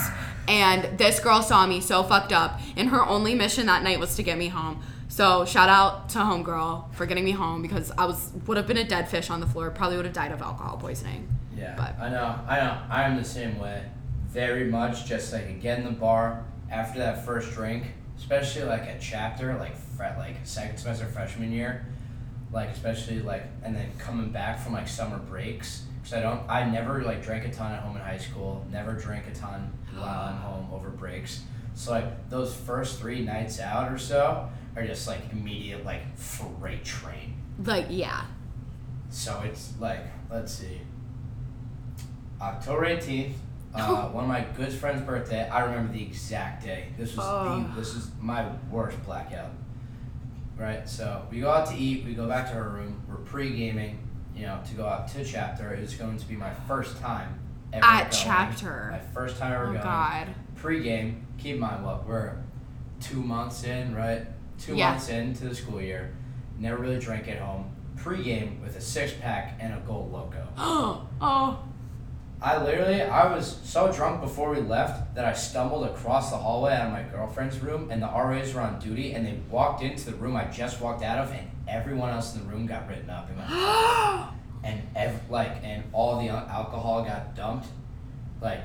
And this girl saw me so fucked up, and her only mission that night was to get me home. So shout out to homegirl for getting me home because I was would have been a dead fish on the floor. Probably would have died of alcohol poisoning. Yeah, But- I know, I know. I'm the same way. Very much, just like get in the bar after that first drink, especially like a chapter, like like second semester freshman year, like especially like, and then coming back from like summer breaks. Cause I don't, I never like drank a ton at home in high school. Never drank a ton while I'm home over breaks. So like those first three nights out or so are just like immediate like freight train. Like yeah, So it's like, let's see. October 18th, uh, one of my good friend's birthday. I remember the exact day. This was Oh. the, this is my worst blackout. Right? So we go out to eat, we go back to her room, we're pre gaming, you know, to go out to chapter. It was going to be my first time At. Chapter. My first time ever oh going. god, Pre-game, keep in mind what we're two months in, right? Two Yeah. months into the school year. Never really drank at home. Pre-game with a six pack and a gold loco. oh oh. I literally, I was so drunk before we left that I stumbled across the hallway out of my girlfriend's room, and the RAs were on duty, and they walked into the room I just walked out of, and everyone else in the room got written up, and, went, and ev- like, and all the alcohol got dumped, like,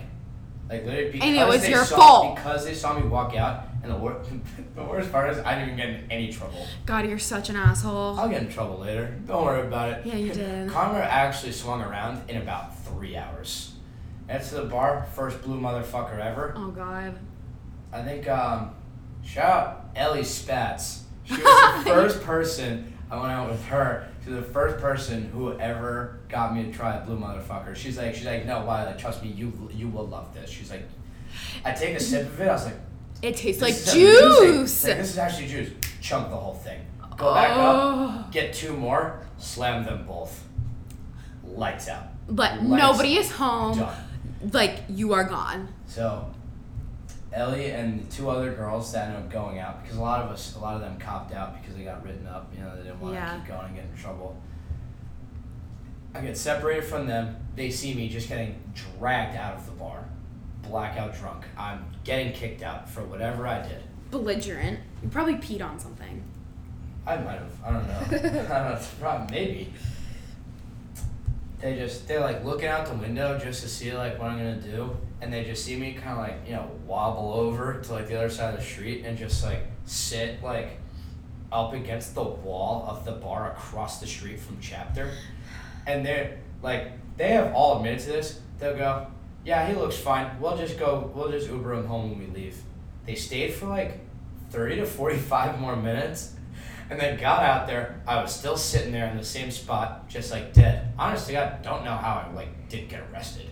like literally because And it was they your saw, fault. because they saw me walk out, and the, wor- the worst part is I didn't even get in any trouble. god, you're such an asshole. I'll get in trouble later. Don't worry about it. Yeah, you did. Connor actually swung around in about three hours. That's to the bar, first blue motherfucker ever. Oh god. I think, um, shout out Ellie Spatz. She was the first person, I went out with her, was the first person who ever got me to try a blue motherfucker. She's like, she's like, no, why? Like, trust me, you you will love this. She's like, I take a sip of it, I was like, It tastes like juice. Like, this is actually juice. Chunk the whole thing. Go back Oh. up, get two more, slam them both. Lights out. But Lights nobody is home. Done. Like you are gone. So, Ellie and the two other girls that ended up going out because a lot of us, a lot of them copped out because they got written up. You know, they didn't want to Yeah. keep going and get in trouble. I get separated from them. They see me just getting dragged out of the bar, blackout drunk. I'm getting kicked out for whatever I did. Belligerent. You probably peed on something. I might have. I don't know. I don't know. It's Probably, maybe. They just they're like looking out the window just to see like what I'm gonna do, and they just see me kind of like you know wobble over to like the other side of the street and just like sit like up against the wall of the bar across the street from chapter, and they're like they have all admitted to this. They'll go, yeah, he looks fine. We'll just go. We'll just Uber him home when we leave. They stayed for like thirty to forty-five more minutes. And then got out there. I was still sitting there in the same spot, just like dead. Honestly, I don't know how I like didn't get arrested.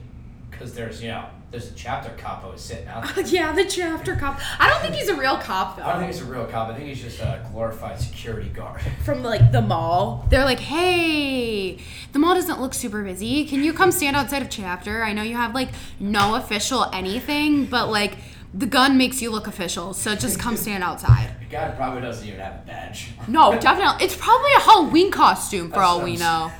because there's you know there's a chapter cop always sitting out. there. yeah, the chapter cop. I don't think he's a real cop though. I don't think he's a real cop. I think he's just a glorified security guard. from like the mall. They're like, "Hey, the mall doesn't look super busy. Can you come stand outside of chapter? I know you have like no official anything, but like the gun makes you look official. So just come stand outside." The guy probably doesn't even have a badge. No, definitely. It's probably a Halloween costume for all we know.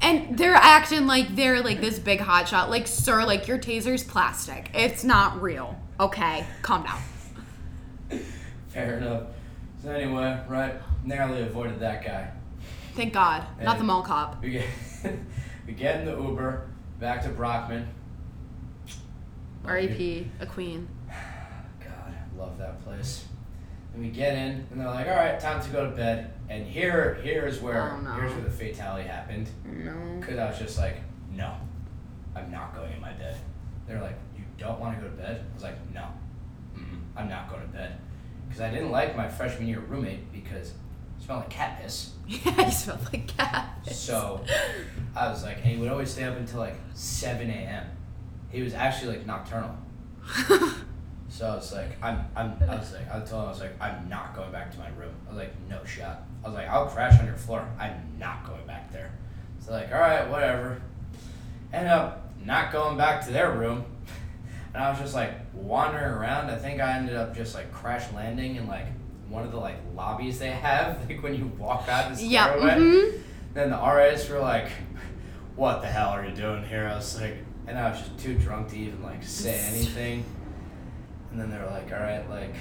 And they're acting like they're like this big hotshot. Like, sir, like your taser's plastic. It's not real. Okay, calm down. Fair enough. So anyway, right, narrowly avoided that guy. Thank God, not the mall cop. We get we get in the Uber back to Brockman. R.A.P. A queen. God, I love that place. And we get in, and they're like, "All right, time to go to bed." And here, here's where Oh, no. here's where the fatality happened. No. Because I was just like, "No, I'm not going in my bed." They're like, "You don't want to go to bed?" I was like, "No, I'm not going to bed." Because I didn't like my freshman year roommate because he smelled like cat piss. Yeah, you smell like cat. Piss. So I was like, and he would always stay up until like 7 a.m. He was actually like nocturnal. So I was like, I'm, I'm, I was like, I told him, I was like, I'm not going back to my room. I was like, no shot. I was like, I'll crash on your floor. I'm not going back there. So like, all right, whatever. End up not going back to their room. And I was just like wandering around. I think I ended up just like crash landing in like one of the like lobbies they have, like when you walk out the Yeah. stairway. mhm. Then the RAs were like, "What the hell are you doing here?" I was like, and I was just too drunk to even like say anything. And then they were like, "All right, like,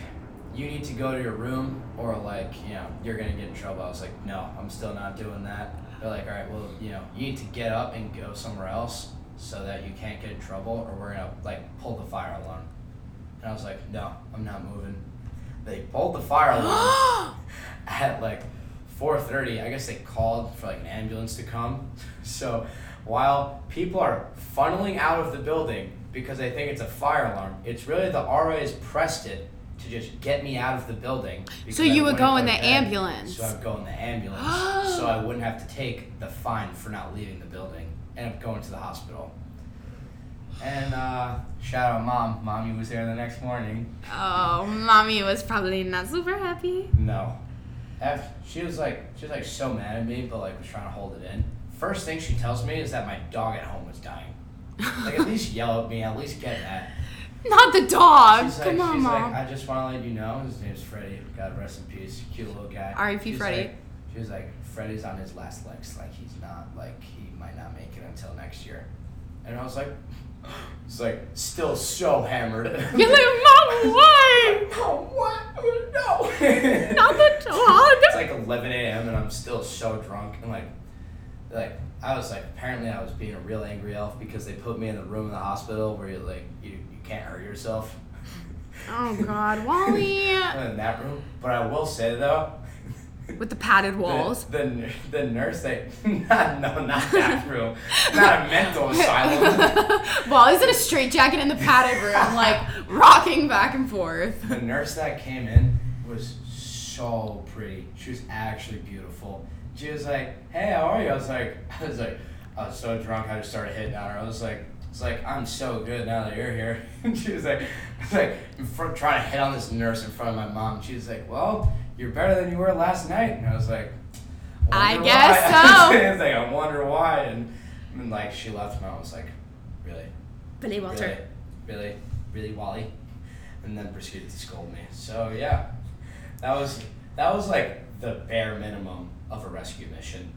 you need to go to your room, or like, you know, you're gonna get in trouble." I was like, "No, I'm still not doing that." They're like, "All right, well, you know, you need to get up and go somewhere else so that you can't get in trouble, or we're gonna like pull the fire alarm." And I was like, "No, I'm not moving." They pulled the fire alarm at like 4:30. I guess they called for like an ambulance to come. So while people are funneling out of the building because they think it's a fire alarm, it's really the RAs pressed it to just get me out of the building. So you would go in the ambulance. So I'd go in the ambulance, so I wouldn't have to take the fine for not leaving the building. End up going to the hospital. And uh, shout out mom. Mommy was there the next morning. Oh, mommy was probably not super happy. No. F, she was like she was like so mad at me, but like was trying to hold it in. First thing she tells me is that my dog at home was dying. Like at least yell at me, at least get that. Not the dog. She's like, Come on, she's mom. like, I just want to let you know, his name's Freddie. God rest in peace. Cute little guy. R.I.P. Freddie. Like, she was like, Freddie's on his last legs. Like he's not like he might not make it until next year. And I was like, it's like still so hammered. You're like, mom, why? no, what? Oh, no. Not the dog. It's like 11 a.m. and I'm still so drunk and like, like I was like apparently I was being a real angry elf because they put me in the room in the hospital where you like you can't hurt yourself. Oh God, Wally. In that room, but I will say though, With the padded walls. the the nurse they not no not that room, not a mental asylum. Wally's in a straitjacket in the padded room, like rocking back and forth. The nurse that came in was so pretty. She was actually beautiful. She was like, "Hey, how are you?" I was like, I was like, I was so drunk, I just started hitting on her. I was like, it's like I'm so good now that you're here. And she was like, like in front, trying to hit on this nurse in front of my mom. She was like, "Well, you're better than you were last night." And I was like, I "Wonder guess why." so. I was like, I wonder why. And, and like she left, and I was like, really. Billy Really, really, really, Wally, and then proceeded to scold me. So yeah, that was that was like the bare minimum of a rescue mission.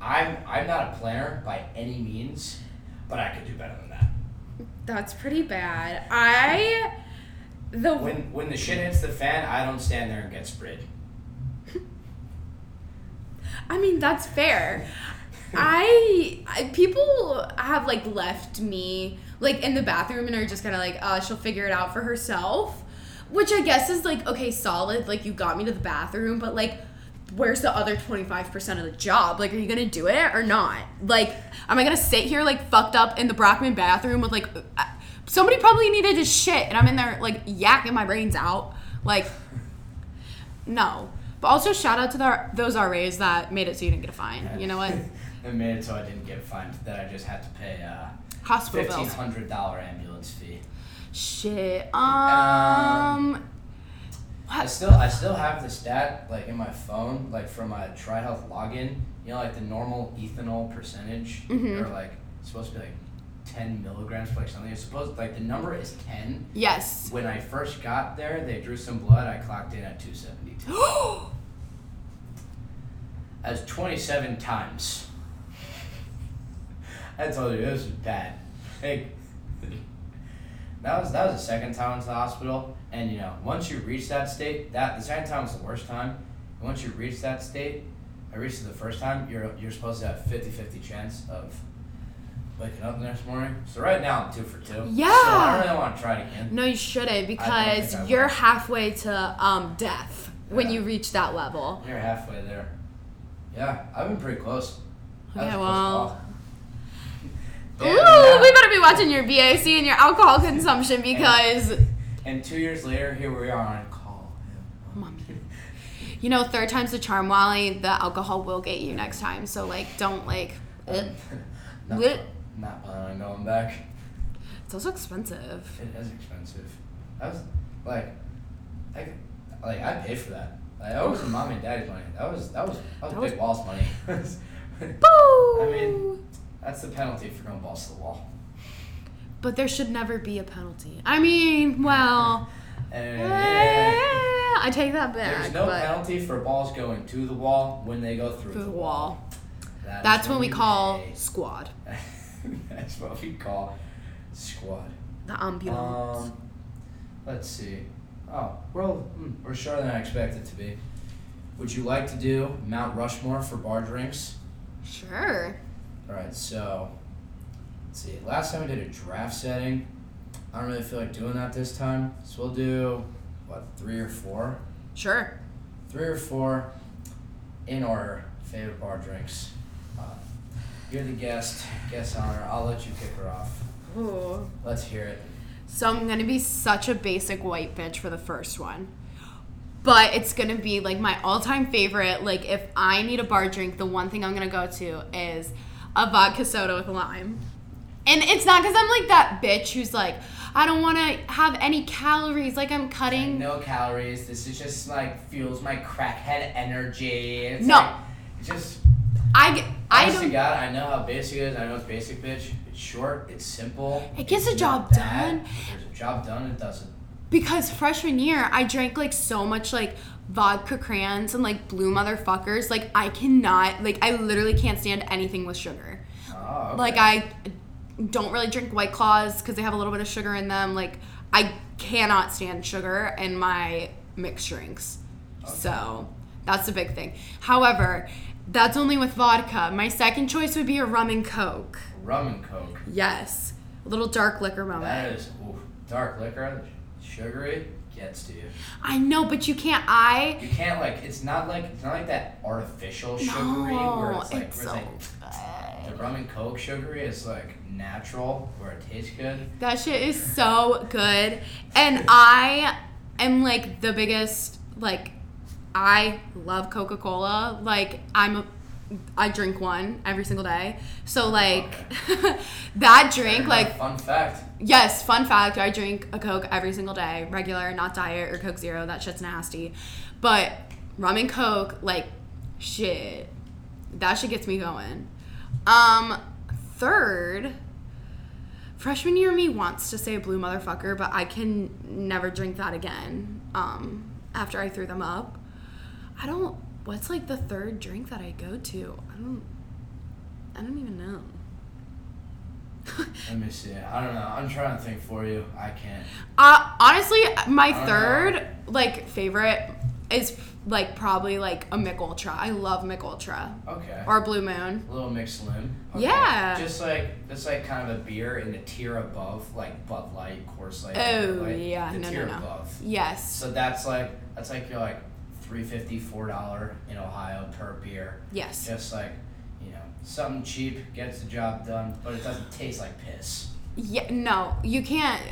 I'm I'm not a planner by any means, but I could do better than that. That's pretty bad. I the When when the shit hits the fan, I don't stand there and get sprayed. I mean, that's fair. I, I people have like left me like in the bathroom and are just kind of like, uh, she'll figure it out for herself, which I guess is like okay, solid. Like you got me to the bathroom, but like, where's the other twenty five percent of the job? Like, are you gonna do it or not? Like, am I gonna sit here like fucked up in the Brockman bathroom with like, uh, somebody probably needed to shit and I'm in there like yakking my brains out, like. No. But also shout out to the, those RAs that made it so you didn't get a fine. You know what? it made it so I didn't get fined. That I just had to pay a Hospital bills. hundred dollar ambulance fee. Shit. Um. I What? still I still have the stat like in my phone, like from my TriHealth login. You know, like the normal ethanol percentage, Mhm. or like supposed to be like ten milligrams for like something. It's supposed like the number is ten. Yes. When I first got there, they drew some blood. I clocked in at two seventy two. That's twenty seven times. I told you this was bad. Hey, that was that was the second time I went to the hospital, and you know once you reach that state, that the second time was the worst time. And once you reach that state, I reached it the first time. You're you're supposed to have 50-50 chance of waking up the next morning. So right now I'm two for two. Yeah. So I don't really want to try it again. No, you shouldn't because you're will. halfway to um death when Yeah. you reach that level. You're halfway there. Yeah, I've been pretty close. That was Okay, a close well. Ooh, we better be watching your BAC and your alcohol consumption because And two years later, here we are on call. Mommy. you know, third time's the charm, Wally. The alcohol will get you next time. So like, don't like. not, uh, Lit. not planning on going back. It's also expensive. It is expensive. That was like, like, like I paid for that. Like, that was mom and daddy's money. That was that was that was That big was- Wall's money. Boo! I mean- that's the penalty for going balls to the wall. but there should never be a penalty. I mean, well, And eh, yeah, I take that back. there's no penalty for balls going to the wall when they go through, through the the wall. That That's what we call squad. That's what we call squad. The ambulance. Um, let's see. Oh, well, hmm, we're shorter than I expected to be. Would you like to do Mount Rushmore for bar drinks? sure. All right, so let's see. Last time we did a draft setting. I don't really feel like doing that this time, so we'll do what three or four, Sure. three or four in order. Favorite bar drinks. Uh, you're the guest, guest honor. I'll let you kick her off. Ooh. Let's hear it. So I'm gonna be such a basic white bitch for the first one. But it's gonna be like my all-time favorite. Like if I need a bar drink, the one thing I'm gonna go to is a vodka soda with lime. And it's not because I'm like that bitch who's like, I don't want to have any calories. Like I'm cutting. No calories. This is just like fuels my crackhead energy. It's No. like, it's just. I. I Honest to don't. God, I know how basic it is. I know it's basic, bitch. It's short. It's simple. It gets it's the job bad. done. If there's a job done. It doesn't. Because freshman year, I drank like so much like vodka crayons and like blue motherfuckers. Like I cannot. Like I literally can't stand anything with sugar. Oh, okay. Like I don't really drink White Claws because they have a little bit of sugar in them. Like I cannot stand sugar in my mixed drinks. So that's the big thing. However, that's only with vodka. My second choice would be a rum and coke. rum and coke. Yes, a little dark liquor moment. That is ooh, dark liquor. Sugary gets to you. I know, but you can't. I You can't like. It's not like. It's not like that artificial sugary where it's like. it's where so. it's like the rum and coke sugary is like natural where it tastes good. That shit is so good. And I am like the biggest like I love Coca-Cola. Like I'm a, I drink one every single day. So like that drink like fun fact. yes, fun fact, I drink a Coke every single day, regular, not diet or Coke Zero. That shit's nasty. But rum and Coke like shit. That shit gets me going. Um third freshman year me wants to say a blue motherfucker, but I can never drink that again. Um, after I threw them up, I don't. What's like the third drink that I go to? I don't. I don't even know. Let me see. I don't know. I'm trying to think for you. I can't. Uh, honestly, my third like favorite is like probably like a Mich Ultra. I love Mich Ultra Okay. or Blue Moon. a little mix slim. Yeah. Just like just like kind of a beer in the tier above, like Bud Light, Coors Light. Oh Light, yeah, the no, no, tier no. above. Yes. So that's like that's like you're like three fifty, four dollar in Ohio per beer. Yes. Just like you know something cheap gets the job done, but it doesn't taste like piss. Yeah. No, you can't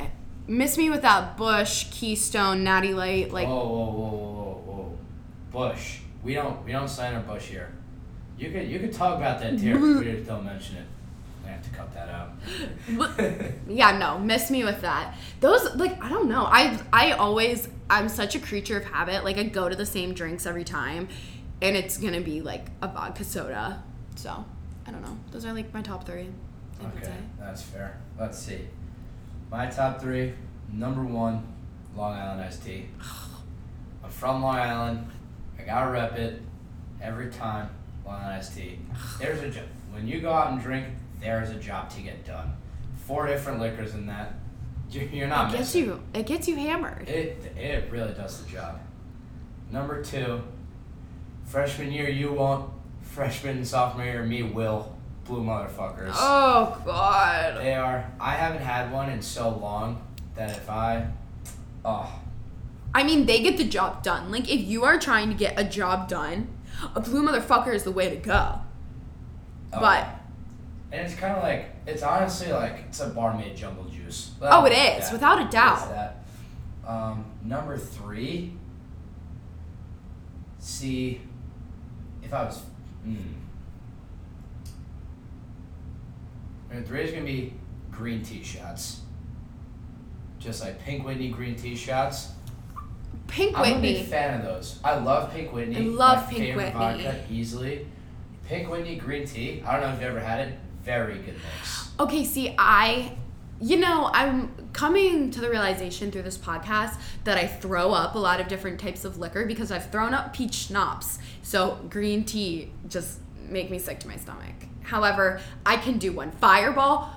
miss me with that Busch Keystone Natty Light. Like whoa, whoa, whoa, whoa, whoa, whoa, Busch. We don't we don't sign our Busch here. You could you could talk about that too. we just don't mention it. I have to cut that out. yeah, no, miss me with that. Those like I don't know. I I always I'm such a creature of habit. Like I go to the same drinks every time, and it's gonna be like a vodka soda. So I don't know. Those are like my top three. I Okay, say. that's fair. Let's see. My top three. Number one, Long Island iced tea. I'm from Long Island. I gotta rep it every time. Long Island iced tea. There's a job. When you go out and drink, there's a job to get done. Four different liquors in that. You- You're not It gets missing. you. It gets you hammered. It it really does the job. Number two, freshman year you won't. Freshman and sophomore year me will. Blue motherfuckers. Oh God. They are. I haven't had one in so long that if I, oh, I mean, they get the job done. Like, if you are trying to get a job done, a blue motherfucker is the way to go. oh. But and it's kind of like it's honestly like it's a barmaid jungle juice. Oh, it Like is, that. without a doubt. that. Um, number three. See, if I was, hmm. Number three is gonna be green tea shots. Just like Pink Whitney green tea shots. Pink Whitney. I'm a big fan of those. I love Pink Whitney. I love My Pink favorite Whitney. Vodka, easily. Pink Whitney green tea. I don't know if you've ever had it. Very good mix. Okay, see, I, you know, I'm coming to the realization through this podcast that I throw up a lot of different types of liquor because I've thrown up peach schnapps. So green tea just make me sick to my stomach. However, I can do one. Fireball.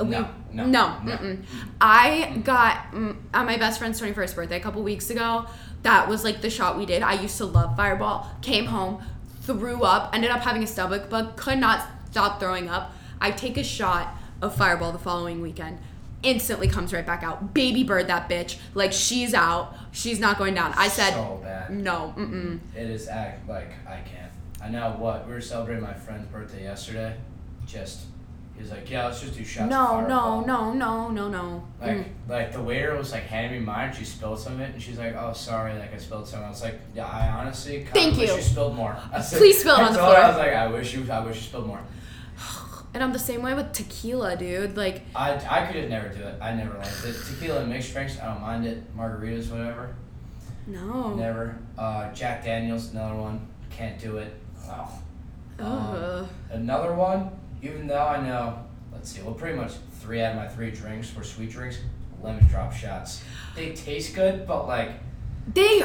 We, No, no, no, no. I got mm, on my best friend's 21st birthday a couple weeks ago. That was like the shot we did. I used to love Fireball. Came home, threw up, ended up having a stomach bug, could not stop throwing up. I take a shot of Fireball the following weekend. Instantly comes right back out. Baby bird that bitch. Like she's out. She's not going down. I said so bad. no. Mm-mm. It is act like I can't. I know what we were celebrating my friend's birthday yesterday. Just he was like, yeah, let's just do shots. No, no, no, no, no, no. Like, Mm. like the waiter was like handing me mine. She spilled some of it, and she's like, "Oh, sorry, like I spilled some." I was like, "Yeah, I honestly Thank of wish you. you spilled more." I said, Please spill it on the floor. I was like, "I wish you, I wish you spilled more." And I'm the same way with tequila, dude. Like I, I could have never do it. I never liked it. Tequila and mixed drinks, I don't mind it. Margaritas, whatever, no. never. Uh, Jack Daniels, another one, can't do it. Wow. Ugh. Another one, even though I know, let's see, well, pretty much three out of my three drinks were sweet drinks, lemon drop shots. They taste good, but like, They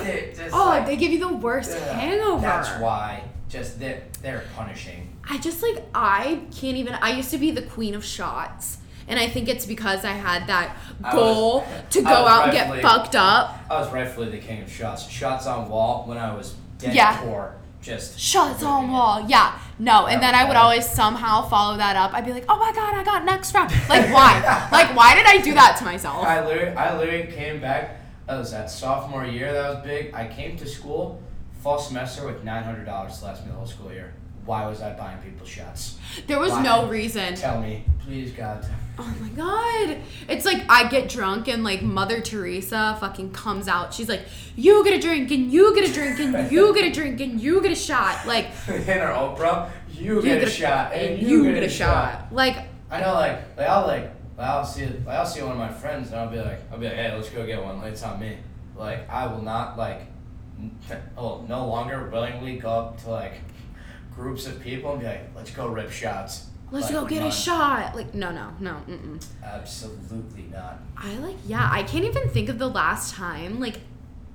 oh, like, they give you the worst hangover. That's why. Just they're they're punishing. I just like I can't even. I used to be the queen of shots, and I think it's because I had that goal was- to go out and get fucked up. I was rightfully the king of shots. Shots on wall when I was dead Yeah. poor. Just Shots on ripping it. wall, yeah, no, and then I would always somehow follow that up. I'd be like, "Oh my god, I got next round." Like, why? like, why did I do that to myself? I literally, I literally came back. That was that sophomore year. That was big. I came to school fall semester with nine hundred dollars to last me the whole school year. Why was I buying people shots? There was Why? no reason. Tell me, please, God. Oh my god. It's like I get drunk and like Mother Teresa fucking comes out. She's like, you get a drink and you get a drink and you get a drink and you get a shot. Like In our Oprah, you, you get, a shot and you, get, a shot. Like I know, like, like I'll like, like, I'll see, like, I'll see one of my friends, and I'll be like, I'll be like, hey, let's go get one. Like, it's on me. Like, I will not like, oh, no longer willingly go up to like groups of people and be like, let's go rip shots. let's Like, go get a shot. Like no no no. Mm-mm. Absolutely not. I like yeah. I can't even think of the last time like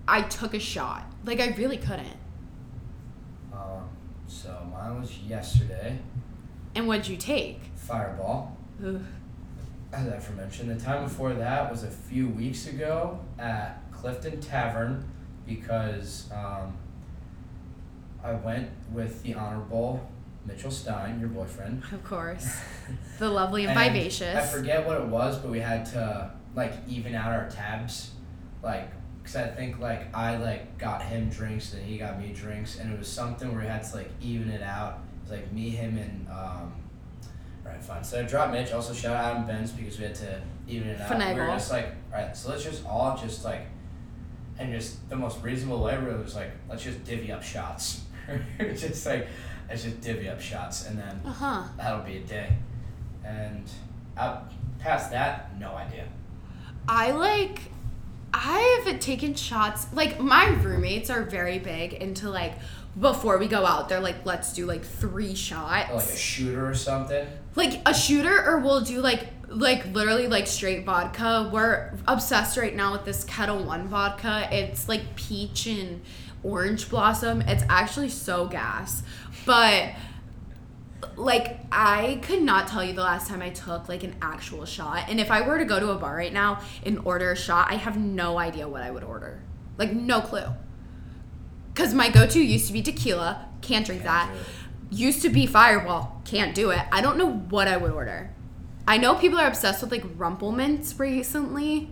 I took a shot. Like I really couldn't. Um, so mine was yesterday. And what'd you take? Fireball. Ugh. As I mentioned, the time before that was a few weeks ago at Clifton Tavern because um, I went with the Honorable Mitchell Stein, your boyfriend. Of course. The lovely and, And vivacious. I forget what it was, but we had to like even out our tabs, like because I think like I like got him drinks and he got me drinks, and it was something where we had to like even it out. It was like me, him, and um. Alright, fine. So I dropped Mitch. Also shout out Adam Benz because we had to even it out. Finagle. We were just like, alright, so let's just all just like, and just the most reasonable way. Just like, let's just divvy up shots. just like, It's just divvy up shots, and then Uh huh. that'll be a day. And out past that, no idea. I like I've taken shots like my roommates are very big into like before we go out they're like let's do like three shots like a shooter or something. like a shooter or we'll do like like literally like straight vodka we're obsessed right now with this Ketel One vodka it's like peach and orange blossom it's actually so gas but like I could not tell you the last time I took like an actual shot. And if I were to go to a bar right now and order a shot, I have no idea what I would order. Like no clue. Cuz my go-to used to be tequila, can't drink Can't that. Used to be Fireball, can't do it. I don't know what I would order. I know people are obsessed with like Rumple Minze recently.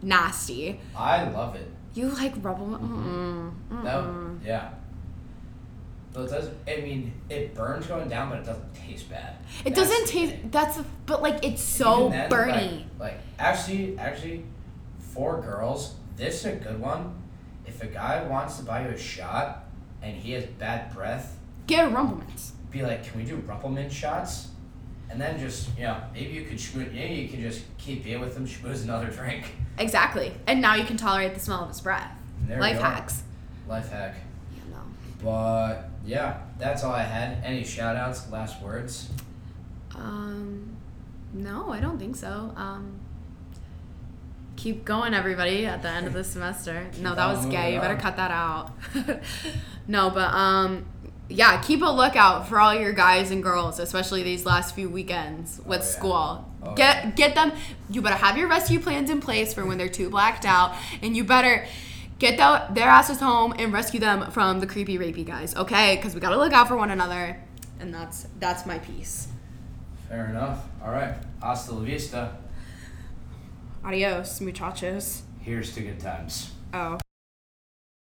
Nasty. I love it. You like Rumple Minze? Mm-hmm. Mm-mm. No, yeah. But it does. I mean, it burns going down, but it doesn't taste bad. It That's doesn't the taste. thing. That's but like it's so Even then, burny. Like, like actually, actually, for girls, this is a good one. If a guy wants to buy you a shot and he has bad breath, Get a Rumple Minze. be like, "Can we do Rumpelman shots?" And then just you know, maybe you could schmoo- maybe you can just keep being with him, schmooze another drink. Exactly. And now you can tolerate the smell of his breath. There Life hacks. Life hack. You know. But yeah, that's all I had. Any shout outs, last words? Um, no, I don't think so. Um, keep going, everybody, at the end of the semester. no, that was gay. You better cut that out. no, but um, yeah, keep a lookout for all your guys and girls, especially these last few weekends with Oh, yeah. school. Oh, get yeah. get them. You better have your rescue plans in place for when they're too blacked out, and you better. Get the, their asses home and rescue them from the creepy rapey guys, okay? Because we gotta look out for one another, and that's that's my piece. Fair enough. All right. Hasta la vista. Adios, muchachos. Here's to good times. Oh.